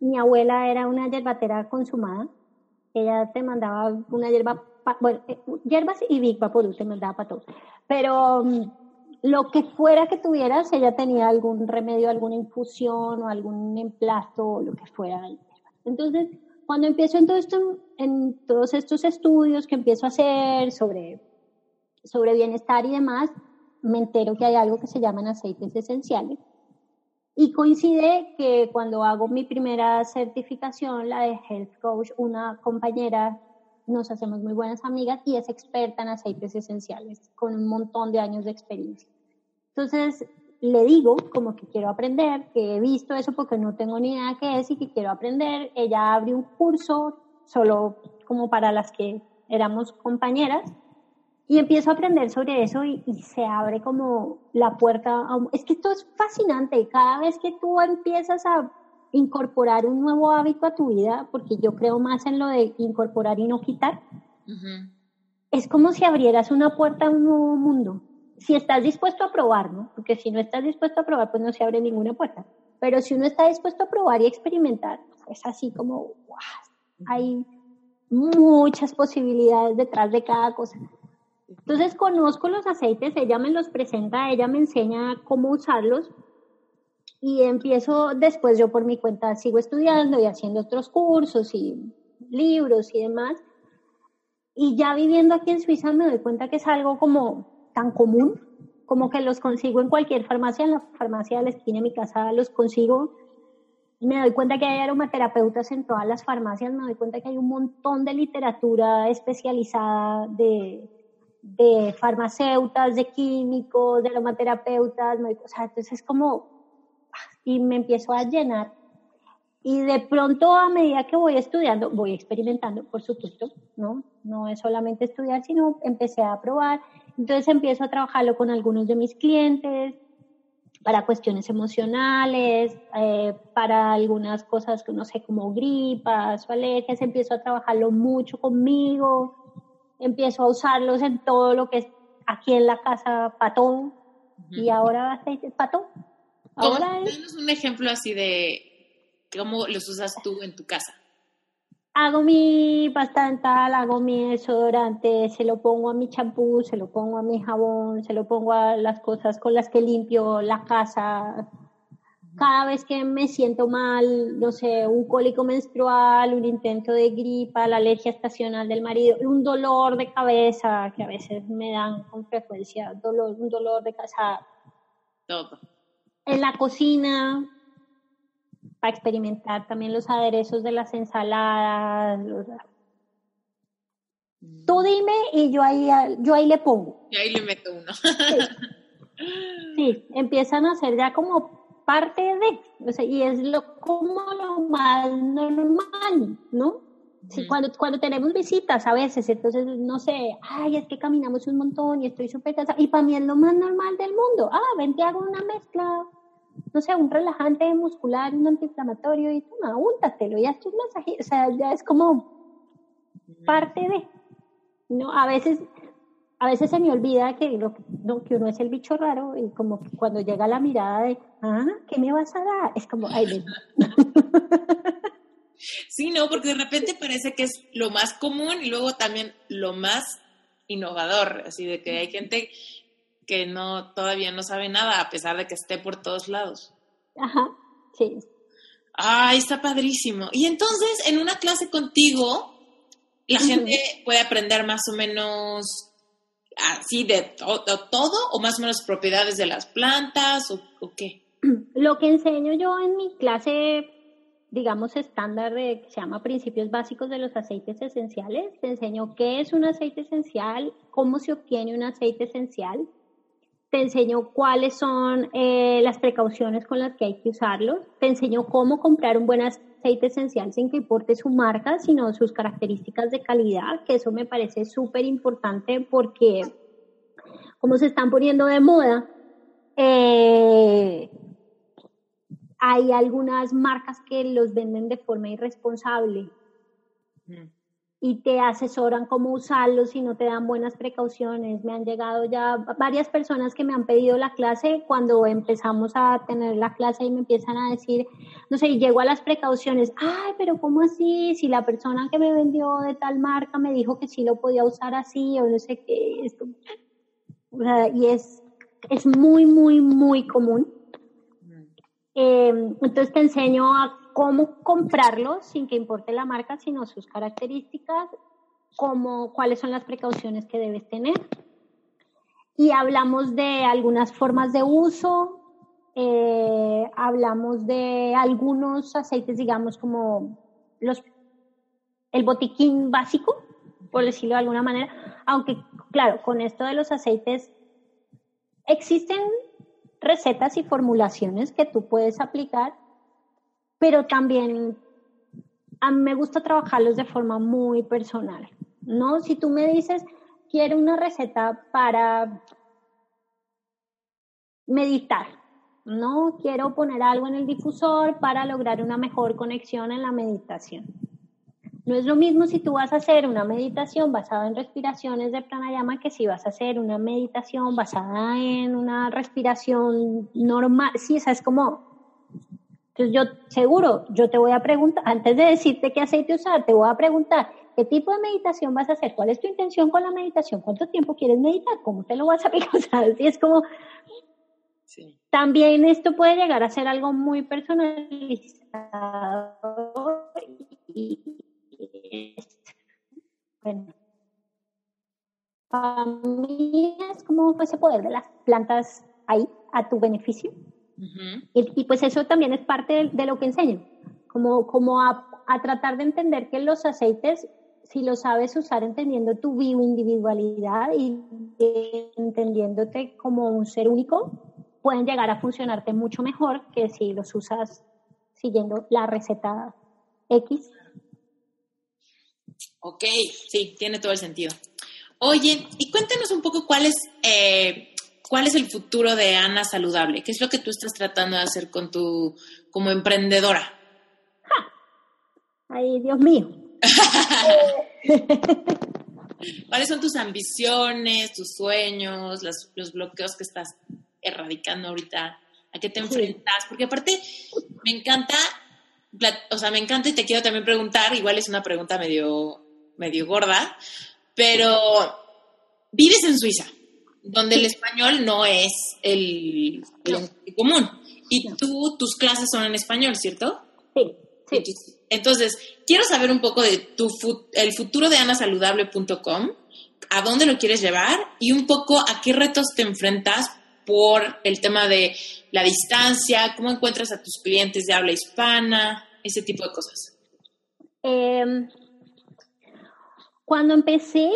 Mi abuela era una hierbatera consumada. Ella te mandaba una hierba, bueno, eh, hierbas y Big Vaporú te mandaba para todo. Pero mm, lo que fuera que tuvieras, ella tenía algún remedio, alguna infusión o algún emplasto o lo que fuera. Entonces, cuando empiezo en, todo esto, en todos estos estudios que empiezo a hacer sobre, sobre bienestar y demás, me entero que hay algo que se llaman aceites esenciales y coincide que cuando hago mi primera certificación, la de Health Coach, una compañera, nos hacemos muy buenas amigas y es experta en aceites esenciales, con un montón de años de experiencia. Entonces, le digo como que quiero aprender, que he visto eso porque no tengo ni idea qué es y que quiero aprender. Ella abre un curso solo como para las que éramos compañeras y empiezo a aprender sobre eso y, se abre como la puerta. es que esto es fascinante. Cada vez que tú empiezas a incorporar un nuevo hábito a tu vida, porque yo creo más en lo de incorporar y no quitar, es como si abrieras una puerta a un nuevo mundo. Si estás dispuesto a probar, ¿no? Porque si no estás dispuesto a probar, pues no se abre ninguna puerta. Pero si uno está dispuesto a probar y experimentar, es así como, wow, hay muchas posibilidades detrás de cada cosa. Entonces conozco los aceites, ella me los presenta, ella me enseña cómo usarlos y empiezo después yo por mi cuenta sigo estudiando y haciendo otros cursos y libros y demás. Y ya viviendo aquí en Suiza me doy cuenta que es algo como tan común, como que los consigo en cualquier farmacia, en la farmacia de la esquina de mi casa los consigo. Me doy cuenta que hay aromaterapeutas en todas las farmacias, me doy cuenta que hay un montón de literatura especializada de de farmacéutas, de químicos, de aromaterapeutas, o sea, entonces es como, y me empiezo a llenar. Y de pronto a medida que voy estudiando, voy experimentando, por supuesto, ¿no? No es solamente estudiar, sino empecé a probar. Entonces empiezo a trabajarlo con algunos de mis clientes para cuestiones emocionales, eh, para algunas cosas que no sé, como gripas o alergias, empiezo a trabajarlo mucho conmigo empiezo a usarlos en todo lo que es aquí en la casa para todo. Y ahora aceite para todo. Ahora es... un ejemplo así de cómo los usas tú en tu casa. Hago mi pasta dental, hago mi desodorante, se lo pongo a mi champú, se lo pongo a mi jabón, se lo pongo a las cosas con las que limpio la casa, cada vez que me siento mal, no sé, un cólico menstrual, un intento de gripa, la alergia estacional del marido, un dolor de cabeza que a veces me dan con frecuencia, dolor, un dolor de cabeza. Todo. En la cocina, para experimentar también los aderezos de las ensaladas. Tú dime y yo ahí, yo ahí le pongo. Y ahí le meto uno. sí, empiezan a ser ya como parte de, o sea, y es lo como lo más normal, ¿no? Sí, cuando, cuando tenemos visitas a veces, entonces, no sé, ay, es que caminamos un montón y estoy súper cansada, y para mí es lo más normal del mundo. Ah, ven, te hago una mezcla, no sé, un relajante muscular, un antiinflamatorio, y toma, úntatelo, ya estoy masaje, o sea, ya es como parte de, ¿no? A veces a veces se me olvida que, lo, que uno es el bicho raro y como que cuando llega la mirada de, ah, ¿qué me vas a dar? Es como, ay, Sí, no, porque de repente parece que es lo más común y luego también lo más innovador, así de que hay gente que no todavía no sabe nada a pesar de que esté por todos lados. Ajá, Sí. Ay, está padrísimo. Y entonces, en una clase contigo, la gente puede aprender más o menos así de, todo o más o menos propiedades de las plantas o, qué? Lo que enseño yo en mi clase digamos, estándar de, que se llama Principios Básicos de los Aceites Esenciales. Te enseño qué es un aceite esencial, cómo se obtiene un aceite esencial. Te enseño cuáles son eh, las precauciones con las que hay que usarlos. Te enseño cómo comprar un buen aceite esencial sin que importe su marca, sino sus características de calidad, que eso me parece súper importante porque como se están poniendo de moda, eh, hay algunas marcas que los venden de forma irresponsable mm. Y te asesoran cómo usarlos y no te dan buenas precauciones. Me han llegado ya varias personas que me han pedido la clase cuando empezamos a tener la clase y me empiezan a decir, no sé, llego a las precauciones, ay, pero ¿cómo así? Si la persona que me vendió de tal marca me dijo que sí lo podía usar así o no sé qué, esto. y es, es muy, muy, muy común Em, entonces te enseño a cómo comprarlo sin que importe la marca, sino sus características, cómo, cuáles son las precauciones que debes tener. Y hablamos de algunas formas de uso, eh, hablamos de algunos aceites, digamos, como los, el botiquín básico, por decirlo de alguna manera, aunque claro, con esto de los aceites existen recetas y formulaciones que tú puedes aplicar, pero también me gusta trabajarlos de forma muy personal, ¿no? Si tú me dices, quiero una receta para meditar, ¿no? Quiero poner algo en el difusor para lograr una mejor conexión en la meditación. No es lo mismo si tú vas a hacer una meditación basada en respiraciones de pranayama que si vas a hacer una meditación basada en una respiración normal. Sí, esa es como... Entonces yo seguro, yo te voy a preguntar, antes de decirte qué aceite usar, te voy a preguntar qué tipo de meditación vas a hacer, cuál es tu intención con la meditación, cuánto tiempo quieres meditar, cómo te lo vas a aplicar. O es como... También esto puede llegar a ser algo muy personalizado y, bueno, para mí es como ese poder de las plantas ahí a tu beneficio. Y, pues eso también es parte de, lo que enseño, como, como a, tratar de entender que los aceites, si los sabes usar entendiendo tu bioindividualidad y entendiéndote como un ser único, pueden llegar a funcionarte mucho mejor que si los usas siguiendo la receta X Ok, sí, tiene todo el sentido. Oye, y cuéntanos un poco cuál es, eh, cuál es el futuro de Ana Saludable. ¿Qué es lo que tú estás tratando de hacer con tu, como emprendedora? Ay, Dios mío. ¿Cuáles son tus ambiciones, tus sueños, los, bloqueos que estás erradicando ahorita? ¿A qué te enfrentas? Porque aparte, me encanta, o sea, me encanta y te quiero también preguntar, igual es una pregunta medio medio gorda, pero vives en Suiza, donde el español no es el, común. Y tú, tus clases son en español, ¿cierto? Sí, sí. Entonces, quiero saber un poco de tu el futuro de anasaludable.com, a dónde lo quieres llevar y un poco a qué retos te enfrentas por el tema de la distancia, cómo encuentras a tus clientes de habla hispana, ese tipo de cosas. Eh, cuando empecé,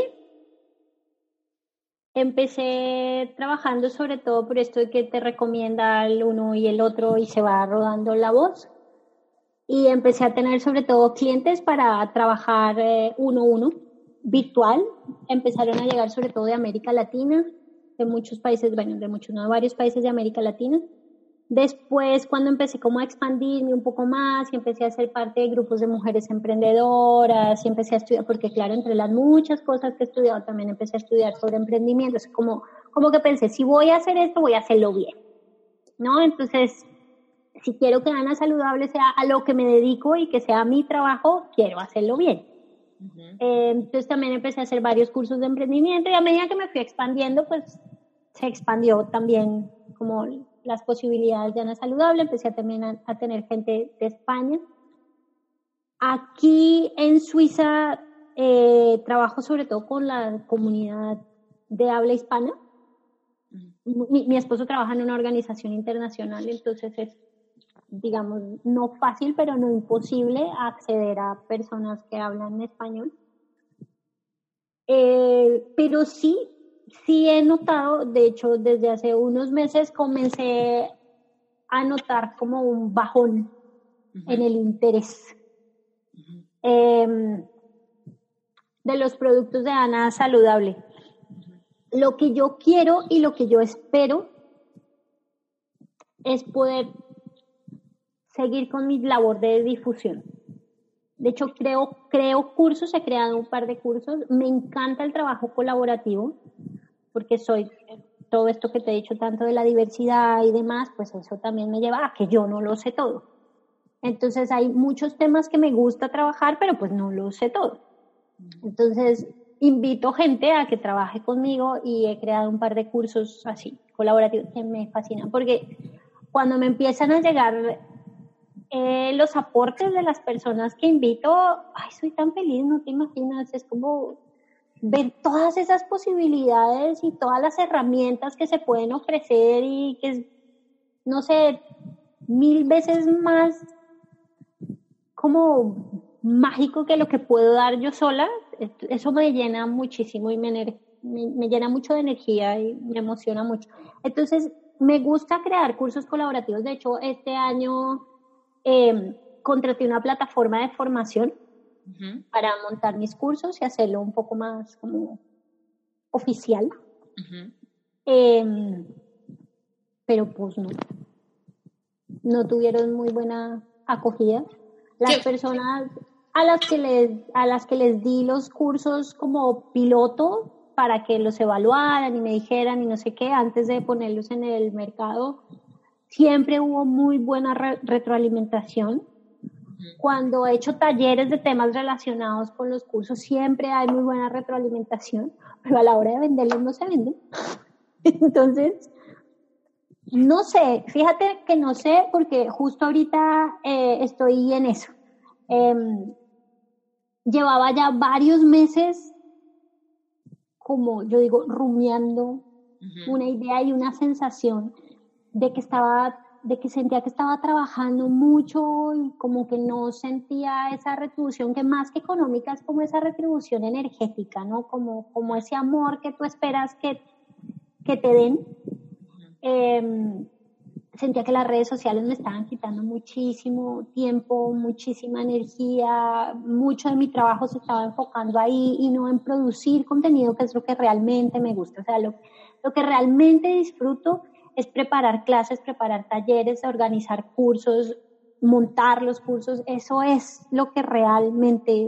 empecé trabajando sobre todo por esto de que te recomienda el uno y el otro y se va rodando la voz. Y empecé a tener sobre todo clientes para trabajar eh, uno a uno, virtual. Empezaron a llegar sobre todo de América Latina, de muchos países, bueno, de muchos, no, de varios países de América Latina. Después, cuando empecé como a expandirme un poco más y empecé a ser parte de grupos de mujeres emprendedoras y empecé a estudiar, porque claro, entre las muchas cosas que he estudiado, también empecé a estudiar sobre emprendimiento. Es como, como que pensé, si voy a hacer esto, voy a hacerlo bien. ¿No? Entonces, si quiero que Ana Saludable sea a lo que me dedico y que sea mi trabajo, quiero hacerlo bien. Eh, entonces también empecé a hacer varios cursos de emprendimiento y a medida que me fui expandiendo, pues se expandió también como las posibilidades de Ana Saludable, empecé también a, tener gente de España. Aquí en Suiza eh, trabajo sobre todo con la comunidad de habla hispana. Mi, mi, esposo trabaja en una organización internacional, entonces es, digamos, no fácil, pero no imposible acceder a personas que hablan español. Eh, pero sí, sí he notado, de hecho, desde hace unos meses comencé a notar como un bajón en el interés em, de los productos de Ana saludable. Lo que yo quiero y lo que yo espero es poder seguir con mi labor de difusión. De hecho, creo, creo cursos, he creado un par de cursos. Me encanta el trabajo colaborativo, porque soy todo esto que te he dicho, tanto de la diversidad y demás, pues eso también me lleva a que yo no lo sé todo. Entonces hay muchos temas que me gusta trabajar, pero pues no lo sé todo. Entonces invito gente a que trabaje conmigo y he creado un par de cursos así, colaborativos, que me fascinan, porque cuando me empiezan a llegar eh, los aportes de las personas que invito, ay, soy tan feliz, no te imaginas, es como ver todas esas posibilidades y todas las herramientas que se pueden ofrecer y que es, no sé, mil veces más como mágico que lo que puedo dar yo sola, eso me llena muchísimo y me, me llena mucho de energía y me emociona mucho. Entonces, me gusta crear cursos colaborativos. De hecho, este año eh, contraté una plataforma de formación para montar mis cursos y hacerlo un poco más como oficial. Em, pero pues no. No tuvieron muy buena acogida. Las personas a las que les a las que les di los cursos como piloto para que los evaluaran y me dijeran y no sé qué antes de ponerlos en el mercado siempre hubo muy buena retroalimentación. Cuando he hecho talleres de temas relacionados con los cursos, siempre hay muy buena retroalimentación, pero a la hora de venderlos no se venden. Entonces, no sé, fíjate que no sé porque justo ahorita eh, estoy en eso. Em, llevaba ya varios meses como yo digo, rumiando una idea y una sensación de que estaba de que sentía que estaba trabajando mucho y como que no sentía esa retribución que más que económica es como esa retribución energética, ¿no? Como, como ese amor que tú esperas que, que te den. Em, sentía que las redes sociales me estaban quitando muchísimo tiempo, muchísima energía, mucho de mi trabajo se estaba enfocando ahí y no en producir contenido, que es lo que realmente me gusta. O sea, lo, lo que realmente disfruto es preparar clases, preparar talleres, organizar cursos, montar los cursos. Eso es lo que realmente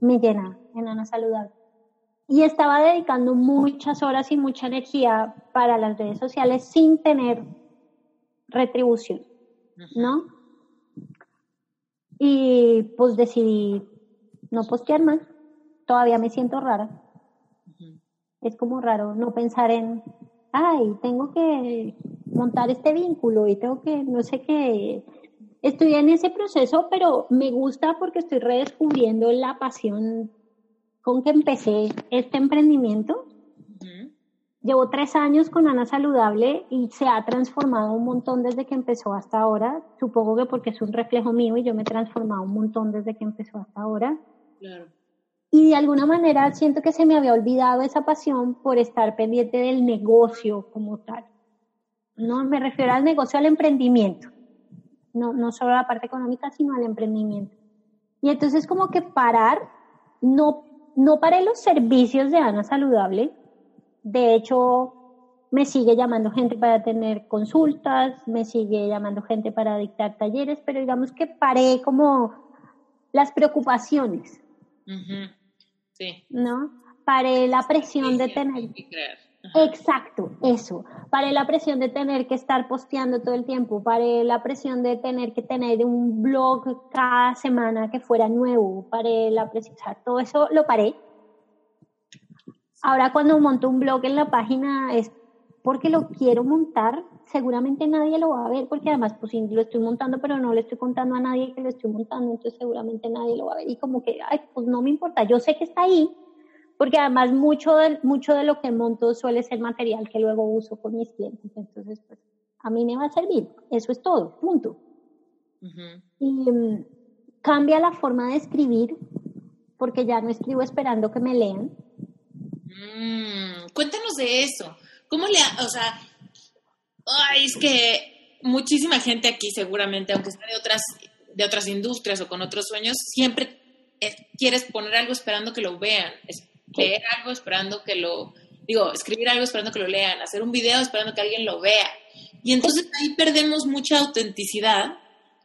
me llena en Ana Saludable. Y estaba dedicando muchas horas y mucha energía para las redes sociales sin tener retribución, ¿no? Y pues decidí no postear más. Todavía me siento rara. Es como raro no pensar en ay, tengo que montar este vínculo y tengo que, no sé qué. Estoy en ese proceso, pero me gusta porque estoy redescubriendo la pasión con que empecé este emprendimiento. Llevo tres años con Ana Saludable y se ha transformado un montón desde que empezó hasta ahora. Supongo que porque es un reflejo mío y yo me he transformado un montón desde que empezó hasta ahora. Claro. Y de alguna manera siento que se me había olvidado esa pasión por estar pendiente del negocio como tal. No me refiero al negocio, al emprendimiento. No, no solo a la parte económica, sino al emprendimiento. Y entonces como que parar, no, no paré los servicios de Ana Saludable. De hecho, me sigue llamando gente para tener consultas, me sigue llamando gente para dictar talleres, pero digamos que paré como las preocupaciones. ¿No? Paré la presión de tener... Exacto, eso. Paré la presión de tener que estar posteando todo el tiempo. Paré la presión de tener que tener un blog cada semana que fuera nuevo. Paré la presión, todo eso lo paré. Ahora cuando monto un blog en la página es porque lo quiero montar, seguramente nadie lo va a ver, porque además pues lo estoy montando, pero no le estoy contando a nadie que lo estoy montando, entonces seguramente nadie lo va a ver. Y como que, ay, pues no me importa, yo sé que está ahí, porque además mucho de, mucho de lo que monto suele ser material que luego uso con mis clientes, entonces pues a mí me va a servir, eso es todo, punto. Y mm, cambia la forma de escribir, porque ya no escribo esperando que me lean. Mm, cuéntanos de eso. ¿Cómo le, o sea, ay, es que muchísima gente aquí seguramente, aunque sea de otras, de otras industrias o con otros sueños, siempre quieres poner algo esperando que lo vean, leer algo esperando que lo, digo, escribir algo esperando que lo lean, hacer un video esperando que alguien lo vea. Y entonces ahí perdemos mucha autenticidad,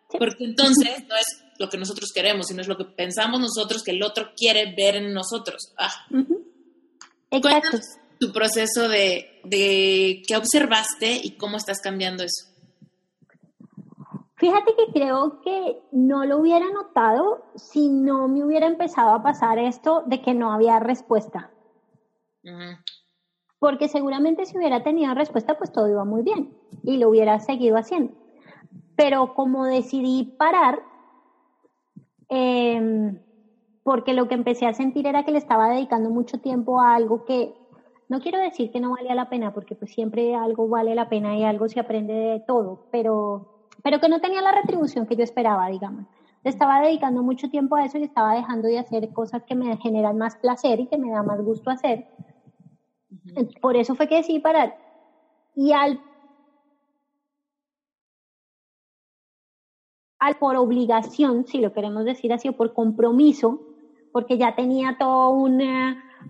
porque entonces no es lo que nosotros queremos, sino es lo que pensamos nosotros que el otro quiere ver en nosotros. Ah. Exacto tu proceso de, de qué observaste y cómo estás cambiando eso. Fíjate que creo que no lo hubiera notado si no me hubiera empezado a pasar esto de que no había respuesta. Porque seguramente si hubiera tenido respuesta, pues todo iba muy bien y lo hubiera seguido haciendo. Pero como decidí parar, em, porque lo que empecé a sentir era que le estaba dedicando mucho tiempo a algo que no quiero decir que no valía la pena, porque pues siempre algo vale la pena y algo se aprende de todo, pero, pero que no tenía la retribución que yo esperaba, digamos. estaba dedicando mucho tiempo a eso y estaba dejando de hacer cosas que me generan más placer y que me da más gusto hacer. Por eso fue que decidí parar. Y al, al por obligación, si lo queremos decir así, o por compromiso, porque ya tenía todo un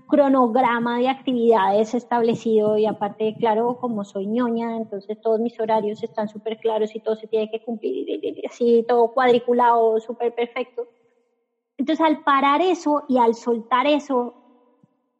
cronograma de actividades establecido y aparte, claro, como soy ñoña, entonces todos mis horarios están súper claros y todo se tiene que cumplir, así todo cuadriculado, súper perfecto. Entonces al parar eso y al soltar eso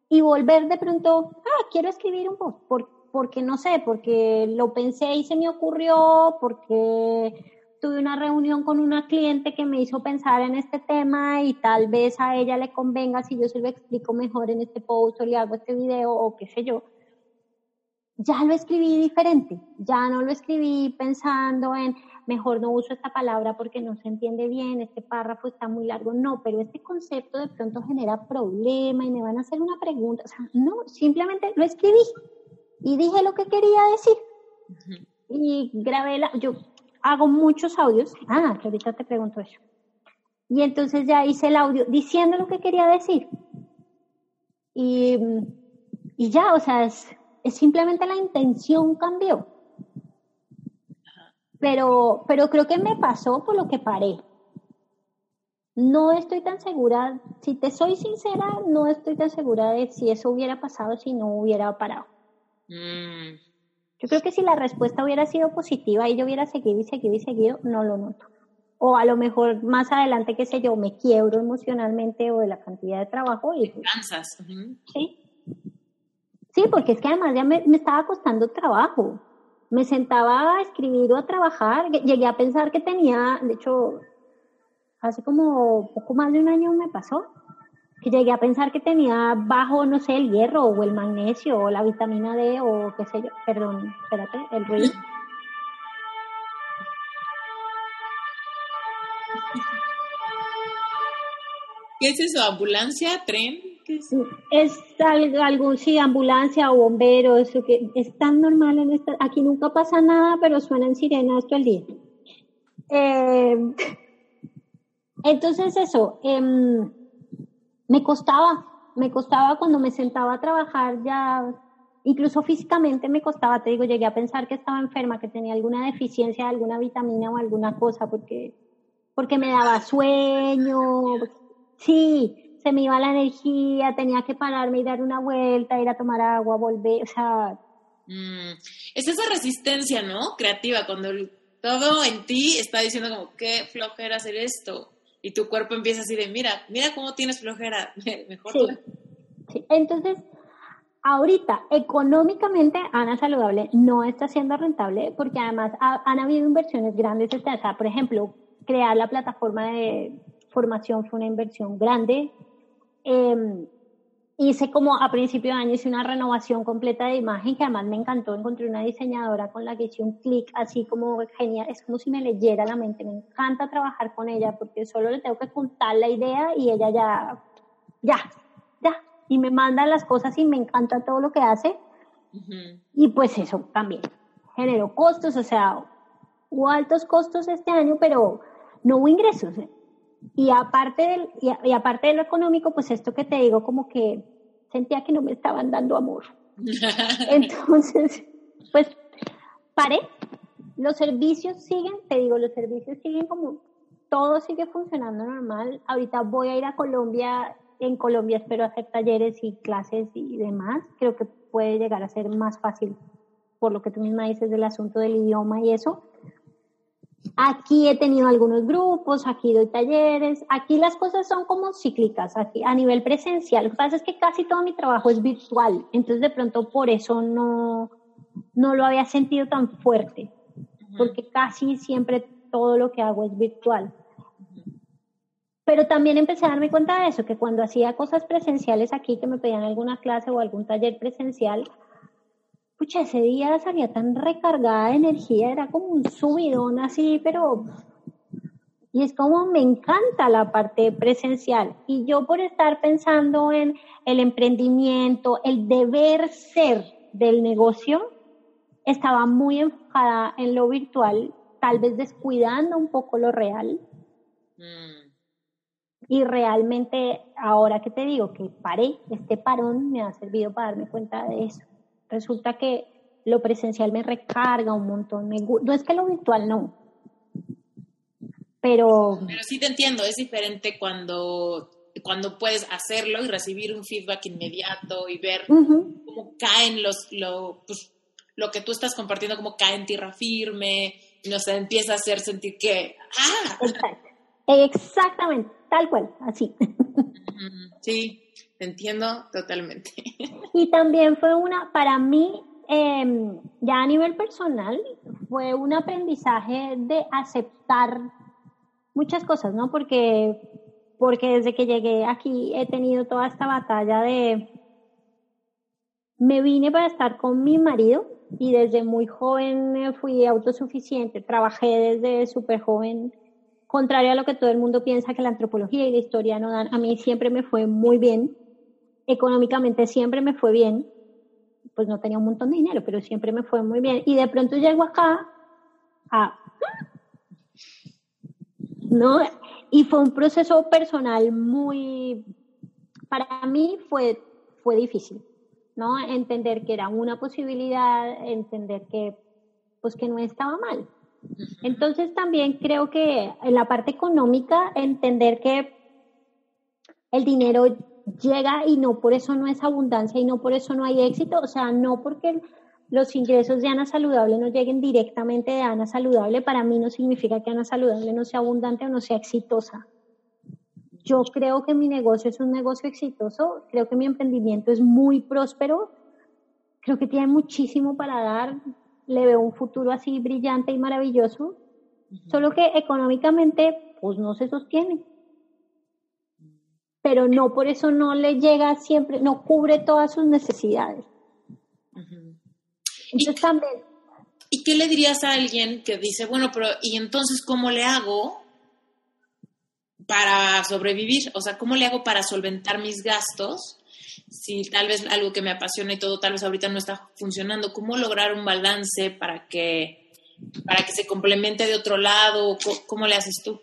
y volver de pronto, ah, quiero escribir un post, porque no sé, porque lo pensé y se me ocurrió, porque tuve una reunión con una cliente que me hizo pensar en este tema y tal vez a ella le convenga si yo se lo explico mejor en este post o le hago este video o qué sé yo. Ya lo escribí diferente, ya no lo escribí pensando en mejor no uso esta palabra porque no se entiende bien, este párrafo está muy largo, no, pero este concepto de pronto genera problema y me van a hacer una pregunta, o sea, no, simplemente lo escribí y dije lo que quería decir. Y grabé la, yo hago muchos audios. Ah, que ahorita te pregunto eso. Y entonces ya hice el audio diciendo lo que quería decir. Y, y ya, o sea, es, simplemente la intención cambió. Pero, pero creo que me pasó por lo que paré. No estoy tan segura, si te soy sincera, no estoy tan segura de si eso hubiera pasado si no hubiera parado. Mm. Yo creo que si la respuesta hubiera sido positiva y yo hubiera seguido y seguido y seguido, no lo noto. O a lo mejor más adelante, qué sé yo, me quiebro emocionalmente o de la cantidad de trabajo y... Te cansas. Sí. Sí, porque es que además ya me, me estaba costando trabajo. Me sentaba a escribir o a trabajar. Llegué a pensar que tenía, de hecho, hace como poco más de un año me pasó, que llegué a pensar que tenía bajo, no sé, el hierro o el magnesio o la vitamina D o qué sé yo. Perdón, espérate, el ruido. ¿Qué es eso? ¿Ambulancia? ¿Tren? ¿Qué es? es algo, sí, ambulancia o bomberos, que es tan normal en esta, aquí nunca pasa nada, pero suenan sirenas todo el día. Eh, entonces eso, eh, me costaba, me costaba cuando me sentaba a trabajar ya, incluso físicamente me costaba, te digo, llegué a pensar que estaba enferma, que tenía alguna deficiencia de alguna vitamina o alguna cosa, porque, porque me daba sueño, sí, se me iba la energía, tenía que pararme y dar una vuelta, ir a tomar agua, volver, o sea... Mm, es esa resistencia, ¿no? Creativa, cuando todo en ti está diciendo como, qué flojera hacer esto y tu cuerpo empieza así de, mira, mira cómo tienes flojera, mejor sí. Entonces, ahorita, económicamente, Ana Saludable no está siendo rentable porque además han habido inversiones grandes. O sea, por ejemplo, crear la plataforma de formación fue una inversión grande. Em, hice como a principio de año hice una renovación completa de imagen que además me encantó. Encontré una diseñadora con la que hice un clic así como genial. Es como si me leyera la mente. Me encanta trabajar con ella porque solo le tengo que contar la idea y ella ya, ya, ya. Y me manda las cosas y me encanta todo lo que hace. Y pues eso también generó costos, o sea, hubo altos costos este año, pero no hubo ingresos. ¿eh? Y aparte, del, y, aparte de lo económico, pues esto que te digo, como que sentía que no me estaban dando amor. Entonces, pues paré. Los servicios siguen, te digo, los servicios siguen como, todo sigue funcionando normal. Ahorita voy a ir a Colombia, en Colombia espero hacer talleres y clases y demás. Creo que puede llegar a ser más fácil por lo que tú misma dices del asunto del idioma y eso. Aquí he tenido algunos grupos, aquí doy talleres, aquí las cosas son como cíclicas, aquí a nivel presencial. Lo que pasa es que casi todo mi trabajo es virtual, entonces de pronto por eso no, no lo había sentido tan fuerte, porque casi siempre todo lo que hago es virtual. Pero también empecé a darme cuenta de eso, que cuando hacía cosas presenciales aquí, que me pedían alguna clase o algún taller presencial, pucha, ese día salía tan recargada de energía, era como un subidón así, pero... Y es como me encanta la parte presencial. Y yo por estar pensando en el emprendimiento, el deber ser del negocio, estaba muy enfocada en lo virtual, tal vez descuidando un poco lo real. Mm. Y realmente, ahora que te digo que paré, este parón me ha servido para darme cuenta de eso resulta que lo presencial me recarga un montón. no es que lo virtual no, pero... Pero sí te entiendo, es diferente cuando, cuando puedes hacerlo y recibir un feedback inmediato y ver cómo caen los, lo, pues, lo que tú estás compartiendo, cómo cae en tierra firme, y no sé, empieza a hacer sentir que... ¡Ah! Exactamente, tal cual, así. Sí, te entiendo totalmente. Y también fue una, para mí, em, ya a nivel personal, fue un aprendizaje de aceptar muchas cosas, ¿no? Porque, porque desde que llegué aquí he tenido toda esta batalla de... Me vine para estar con mi marido y desde muy joven fui autosuficiente, trabajé desde súper joven, contrario a lo que todo el mundo piensa que la antropología y la historia no dan, a mí siempre me fue muy bien económicamente siempre me fue bien, pues no tenía un montón de dinero, pero siempre me fue muy bien. Y de pronto llego acá a... ¿No? Y fue un proceso personal muy... Para mí fue, fue difícil, ¿no? Entender que era una posibilidad, entender que, pues que no estaba mal. Entonces también creo que en la parte económica, entender que el dinero llega y no por eso no es abundancia y no por eso no hay éxito, o sea, no porque los ingresos de Ana Saludable no lleguen directamente de Ana Saludable, para mí no significa que Ana Saludable no sea abundante o no sea exitosa. Yo creo que mi negocio es un negocio exitoso, creo que mi emprendimiento es muy próspero, creo que tiene muchísimo para dar, le veo un futuro así brillante y maravilloso, solo que económicamente pues no se sostiene pero no por eso no le llega siempre, no cubre todas sus necesidades. Entonces ¿Y, también. ¿Y qué le dirías a alguien que dice, bueno, pero ¿y entonces cómo le hago para sobrevivir? O sea, ¿cómo le hago para solventar mis gastos? Si tal vez algo que me apasiona y todo, tal vez ahorita no está funcionando, ¿cómo lograr un balance para que, para que se complemente de otro lado? ¿Cómo le haces tú?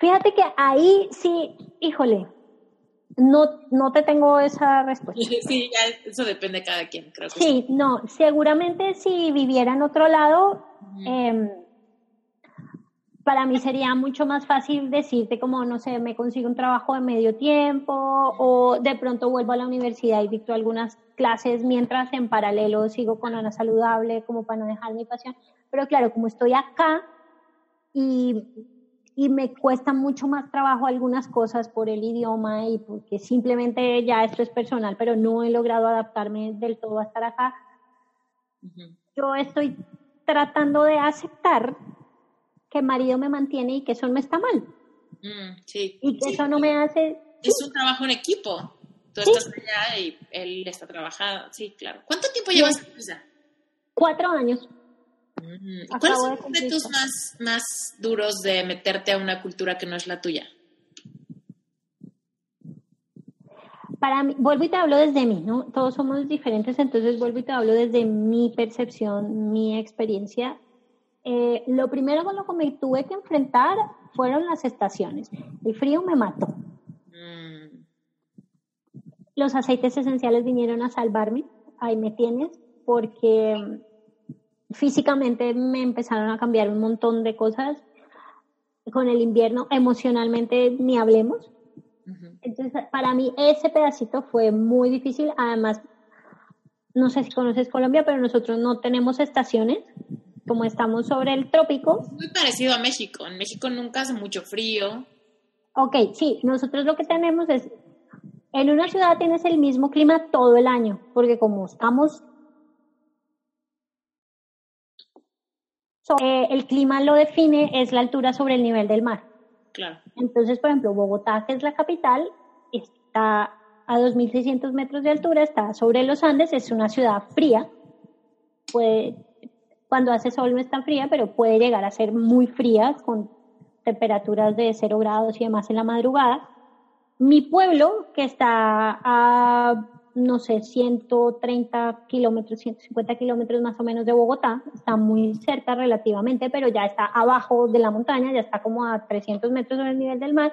Fíjate que ahí sí, híjole, no, no te tengo esa respuesta. Sí, ya eso depende de cada quien, creo. sí, no, seguramente si viviera en otro lado, em, para mí sería mucho más fácil decirte como, no sé, me consigo un trabajo de medio tiempo o de pronto vuelvo a la universidad y dicto algunas clases mientras en paralelo sigo con Ana Saludable como para no dejar mi pasión. Pero claro, como estoy acá y y me cuesta mucho más trabajo algunas cosas por el idioma y porque simplemente ya esto es personal, pero no he logrado adaptarme del todo a estar acá. Yo estoy tratando de aceptar que marido me mantiene y que eso no está mal. Mm, sí. Y que eso no me hace... Es un trabajo en equipo. Tú estás allá y él está trabajando. Sí, claro. ¿Cuánto tiempo llevas en? Cuatro años. Mm, ¿Cuáles son los retos más, más duros de meterte a una cultura que no es la tuya? Para mí, vuelvo y te hablo desde mí, ¿no? Todos somos diferentes, entonces vuelvo y te hablo desde mi percepción, mi experiencia. Eh, lo primero con lo que me tuve que enfrentar fueron las estaciones. El frío me mató. Mm. Los aceites esenciales vinieron a salvarme. Ahí me tienes, porque físicamente me empezaron a cambiar un montón de cosas. Con el invierno, emocionalmente, ni hablemos. Entonces, para mí ese pedacito fue muy difícil. Además, no sé si conoces Colombia, pero nosotros no tenemos estaciones. Como estamos sobre el trópico. Muy parecido a México. En México nunca hace mucho frío. Ok, sí, nosotros lo que tenemos es, en una ciudad tienes el mismo clima todo el año, porque como estamos Eh, el clima lo define es la altura sobre el nivel del mar. Claro. Entonces, por ejemplo, Bogotá, que es la capital, está a 2.600 metros de altura, está sobre los Andes, es una ciudad fría. Puede, cuando hace sol no es tan fría, pero puede llegar a ser muy fría, con temperaturas de 0 grados y demás en la madrugada. Mi pueblo, que está a no sé, 130 kilómetros, 150 kilómetros más o menos de Bogotá, está muy cerca relativamente, pero ya está abajo de la montaña, ya está como a 300 metros sobre el nivel del mar,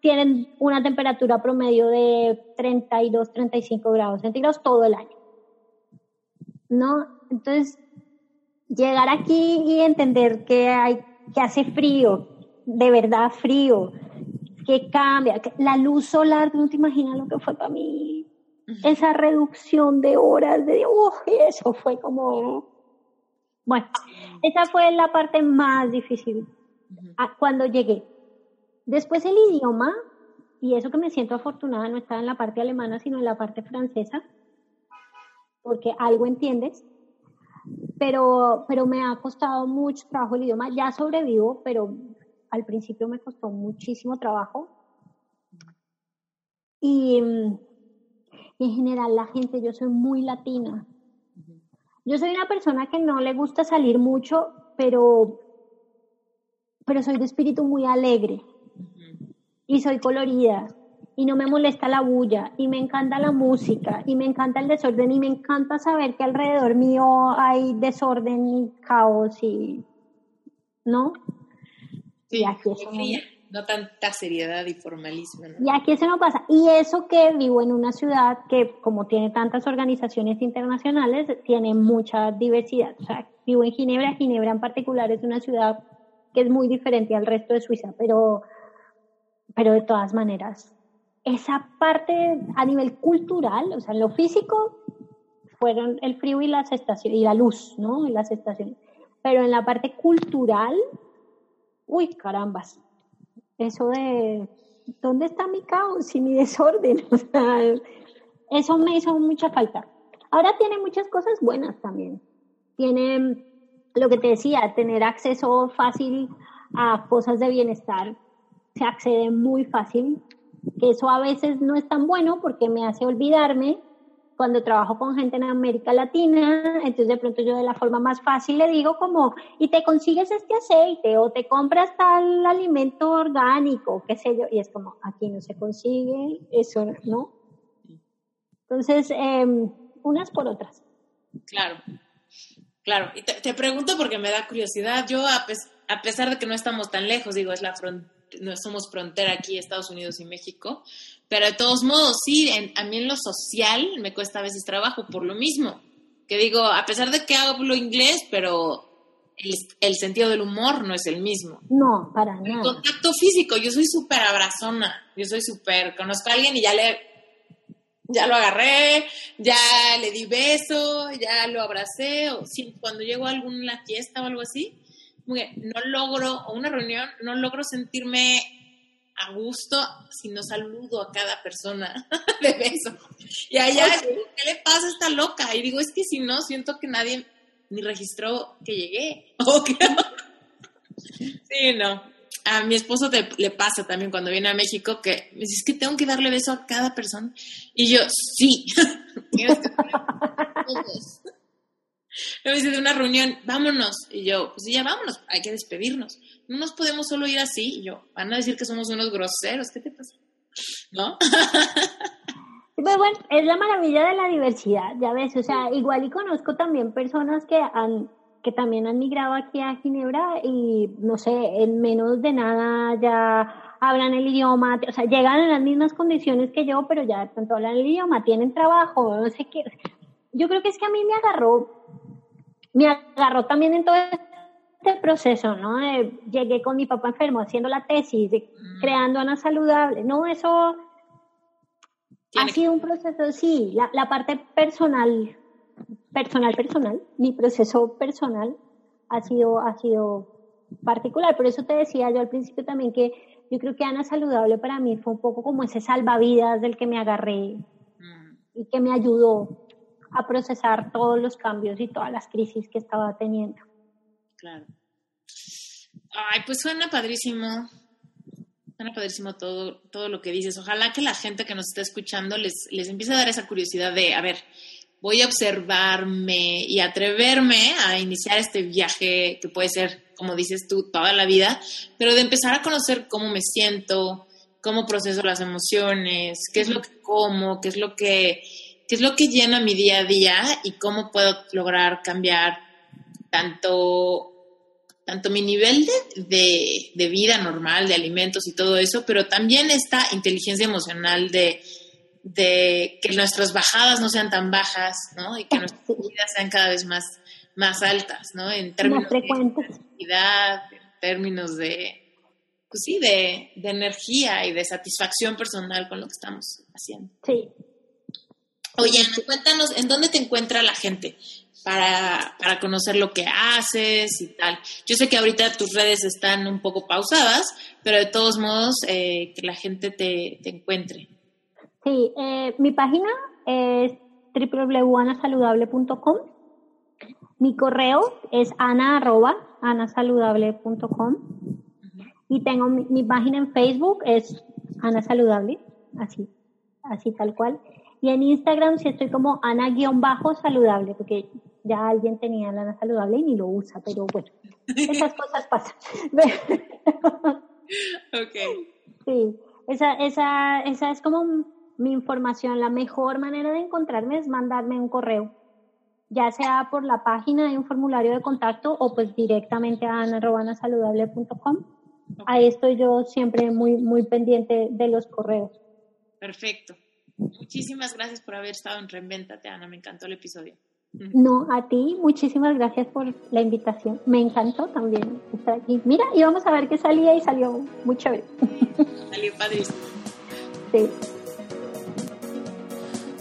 tienen una temperatura promedio de 32, 35 grados centígrados todo el año. ¿No? Entonces, llegar aquí y entender que hay, que hace frío, de verdad frío, que cambia, que la luz solar, no te imaginas lo que fue para mí esa reducción de horas de ¡oh! eso fue como bueno esa fue la parte más difícil cuando llegué. Después el idioma y eso que me siento afortunada no está en la parte alemana sino en la parte francesa porque algo entiendes pero pero me ha costado mucho trabajo el idioma. Ya sobrevivo pero al principio me costó muchísimo trabajo. Y en general la gente, yo soy muy latina. Yo soy una persona que no le gusta salir mucho, pero, pero soy de espíritu muy alegre. Y soy colorida. Y no me molesta la bulla. Y me encanta la música. Y me encanta el desorden. Y me encanta saber que alrededor mío hay desorden y caos y ¿no? Sí, y aquí no tanta seriedad y formalismo. Y aquí eso no pasa. Y eso que vivo en una ciudad que, como tiene tantas organizaciones internacionales, tiene mucha diversidad. O sea, vivo en Ginebra. Ginebra en particular es una ciudad que es muy diferente al resto de Suiza, pero, pero de todas maneras, esa parte a nivel cultural, o sea, en lo físico, fueron el frío y las estaciones, y la luz, ¿no? Y las estaciones. Pero en la parte cultural, uy, carambas, eso de ¿dónde está mi caos y mi desorden? O sea, eso me hizo mucha falta. Ahora tiene muchas cosas buenas también. Tiene lo que te decía, tener acceso fácil a cosas de bienestar. Se accede muy fácil. Eso a veces no es tan bueno porque me hace olvidarme cuando trabajo con gente en América Latina, entonces de pronto yo de la forma más fácil le digo como, y te consigues este aceite o te compras tal alimento orgánico, qué sé yo, y es como, aquí no se consigue, eso no. Entonces, em, unas por otras. Claro, claro. Y te, pregunto porque me da curiosidad, yo a, a pesar de que no estamos tan lejos, digo, es la frontera no somos frontera aquí, Estados Unidos y México, pero de todos modos, sí, a mí en lo social me cuesta a veces trabajo por lo mismo, que digo, a pesar de que hablo inglés, pero el, sentido del humor no es el mismo. No, para nada. El contacto físico, yo soy súper abrazona, yo soy súper, conozco a alguien y ya le, ya lo agarré, ya le di beso, ya lo abracé, o si, cuando llego a alguna fiesta o algo así, no logro, o una reunión, no logro sentirme a gusto si no saludo a cada persona de beso. Y allá, ¿qué le pasa a esta loca? Y digo, es que si no, siento que nadie ni registró que llegué. sí, no. a mi esposo le pasa también cuando viene a México que me dice, es que tengo que darle beso a cada persona. Y yo, sí. me dice de una reunión, vámonos. Y yo, pues ya vámonos, hay que despedirnos. No nos podemos solo ir así. Y yo, van a decir que somos unos groseros, ¿qué te pasa? ¿No? Pues bueno, es la maravilla de la diversidad, ya ves, o sea, igual y conozco también personas que han que también han migrado aquí a Ginebra y no sé, en menos de nada ya hablan el idioma, o sea, llegan en las mismas condiciones que yo, pero ya de pronto hablan el idioma, tienen trabajo, no sé qué. Yo creo que es que a mí me agarró, me agarró también en todo este proceso, ¿no? llegué con mi papá enfermo haciendo la tesis, mm. creando Ana Saludable, no, eso ha sido un proceso, sí, la, la parte personal personal, personal, mi proceso personal ha sido, ha sido particular. Por eso te decía yo al principio también que yo creo que Ana Saludable para mí fue un poco como ese salvavidas del que me agarré mm. y que me ayudó a procesar todos los cambios y todas las crisis que estaba teniendo. Claro. Ay, pues suena padrísimo. Suena padrísimo todo, todo lo que dices. Ojalá que la gente que nos está escuchando les, les empiece a dar esa curiosidad de, a ver, voy a observarme y atreverme a iniciar este viaje que puede ser, como dices tú, toda la vida, pero de empezar a conocer cómo me siento, cómo proceso las emociones, qué es lo que como, qué es lo que, qué es lo que llena mi día a día y cómo puedo lograr cambiar tanto tanto mi nivel de, de vida normal, de alimentos y todo eso, pero también esta inteligencia emocional de, de que nuestras bajadas no sean tan bajas, ¿no? Y que nuestras vidas sean cada vez más, más altas, ¿no? En términos de felicidad, en términos de, pues sí, de, de, energía y de satisfacción personal con lo que estamos haciendo. Sí. Oye, cuéntanos, ¿en dónde te encuentra la gente para, para conocer lo que haces y tal? Yo sé que ahorita tus redes están un poco pausadas, pero de todos modos, eh, que la gente te, te encuentre. Sí, eh, mi página es www.anasaludable.com. Mi correo es ana.anasaludable.com. Y tengo mi, página en Facebook, es Ana Saludable, así, así tal cual. Y en Instagram sí estoy como Ana-saludable, porque ya alguien tenía la Ana Saludable y ni lo usa, pero bueno, esas cosas pasan. ok. Sí, esa, esa, esa es como mi información, la mejor manera de encontrarme es mandarme un correo, ya sea por la página de un formulario de contacto o pues directamente a ana.saludable.com. Ahí estoy yo siempre muy, muy pendiente de los correos. Perfecto. Muchísimas gracias por haber estado en Reinventate, Ana. Me encantó el episodio. No, a ti, muchísimas gracias por la invitación. Me encantó también estar aquí. Mira, íbamos a ver qué salía y salió muy chévere. Salió padrísimo. Sí.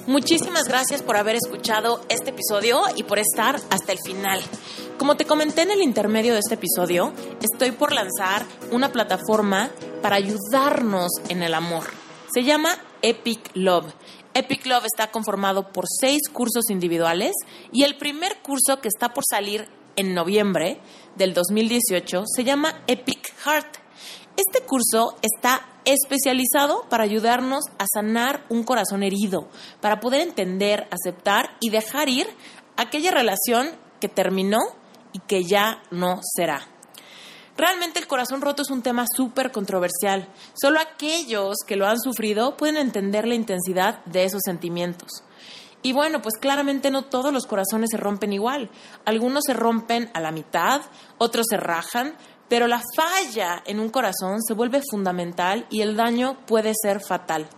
Muchísimas gracias por haber escuchado este episodio y por estar hasta el final. Como te comenté en el intermedio de este episodio, estoy por lanzar una plataforma para ayudarnos en el amor. Se llama Epic Love. Epic Love está conformado por seis cursos individuales y el primer curso que está por salir en noviembre del 2018 se llama Epic Heart. Este curso está especializado para ayudarnos a sanar un corazón herido, para poder entender, aceptar y dejar ir aquella relación que terminó y que ya no será. Realmente el corazón roto es un tema súper controversial. Solo aquellos que lo han sufrido pueden entender la intensidad de esos sentimientos. Y bueno, pues claramente no todos los corazones se rompen igual. Algunos se rompen a la mitad, otros se rajan, pero la falla en un corazón se vuelve fundamental y el daño puede ser fatal.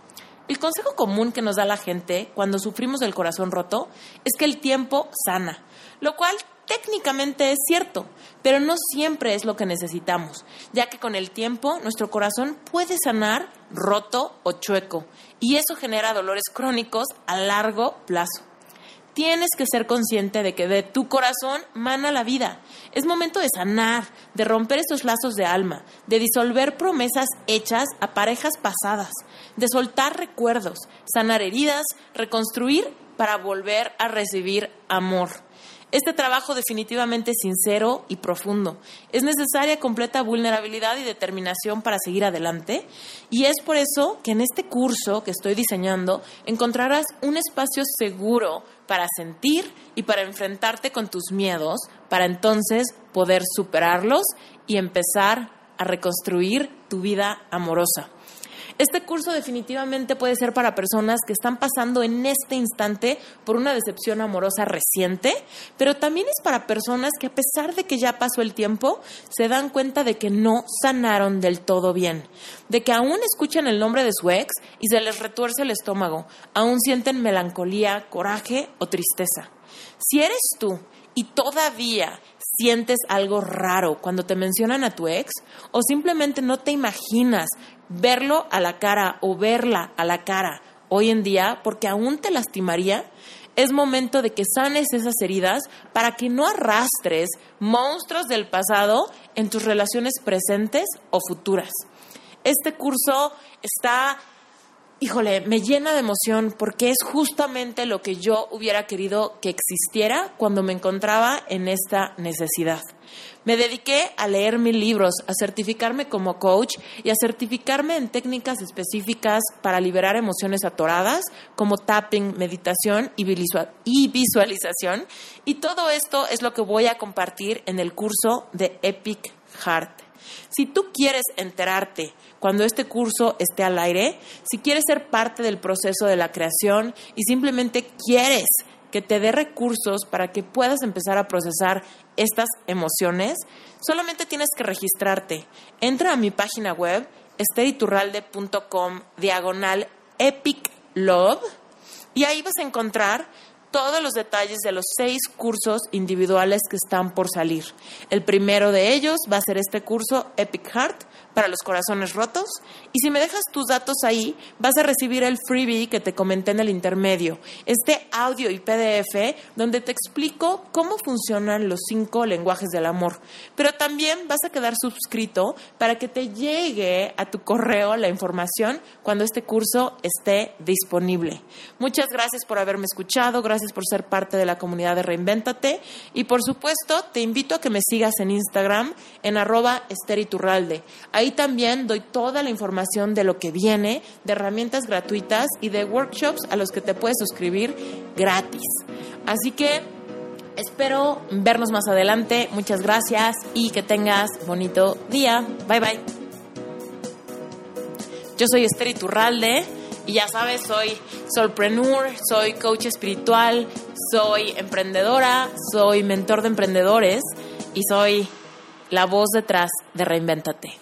El consejo común que nos da la gente cuando sufrimos del corazón roto es que el tiempo sana, lo cual técnicamente es cierto, pero no siempre es lo que necesitamos, ya que con el tiempo nuestro corazón puede sanar roto o chueco, y eso genera dolores crónicos a largo plazo. Tienes que ser consciente de que de tu corazón mana la vida. Es momento de sanar, de romper esos lazos de alma, de disolver promesas hechas a parejas pasadas, de soltar recuerdos, sanar heridas, reconstruir para volver a recibir amor. Este trabajo definitivamente es sincero y profundo. Es necesaria completa vulnerabilidad y determinación para seguir adelante y es por eso que en este curso que estoy diseñando encontrarás un espacio seguro para sentir y para enfrentarte con tus miedos, para entonces poder superarlos y empezar a reconstruir tu vida amorosa. Este curso definitivamente puede ser para personas que están pasando en este instante por una decepción amorosa reciente, pero también es para personas que a pesar de que ya pasó el tiempo, se dan cuenta de que no sanaron del todo bien, de que aún escuchan el nombre de su ex y se les retuerce el estómago, aún sienten melancolía, coraje o tristeza. Si eres tú y todavía sientes algo raro cuando te mencionan a tu ex o simplemente no te imaginas verlo a la cara o verla a la cara hoy en día porque aún te lastimaría, es momento de que sanes esas heridas para que no arrastres monstruos del pasado en tus relaciones presentes o futuras. Este curso está híjole, me llena de emoción porque es justamente lo que yo hubiera querido que existiera cuando me encontraba en esta necesidad. Me dediqué a leer mil libros, a certificarme como coach y a certificarme en técnicas específicas para liberar emociones atoradas como tapping, meditación y visualización. Y todo esto es lo que voy a compartir en el curso de Epic Heart. Si tú quieres enterarte cuando este curso esté al aire, si quieres ser parte del proceso de la creación y simplemente quieres que te dé recursos para que puedas empezar a procesar estas emociones, solamente tienes que registrarte. Entra a mi página web esteriturralde.com diagonal epic love y ahí vas a encontrar todos los detalles de los seis cursos individuales que están por salir. El primero de ellos va a ser este curso Epic Heart para los corazones rotos. Y si me dejas tus datos ahí, vas a recibir el freebie que te comenté en el intermedio, este audio y PDF donde te explico cómo funcionan los cinco lenguajes del amor. Pero también vas a quedar suscrito para que te llegue a tu correo la información cuando este curso esté disponible. Muchas gracias por haberme escuchado, gracias por ser parte de la comunidad de Reinvéntate y por supuesto te invito a que me sigas en Instagram en arroba esteriturralde. Ahí también doy toda la información de lo que viene, de herramientas gratuitas y de workshops a los que te puedes suscribir gratis. Así que espero vernos más adelante. Muchas gracias y que tengas bonito día. Bye bye. Yo soy Esther Iturralde y ya sabes, soy solpreneur, soy coach espiritual, soy emprendedora, soy mentor de emprendedores y soy la voz detrás de Reinvéntate.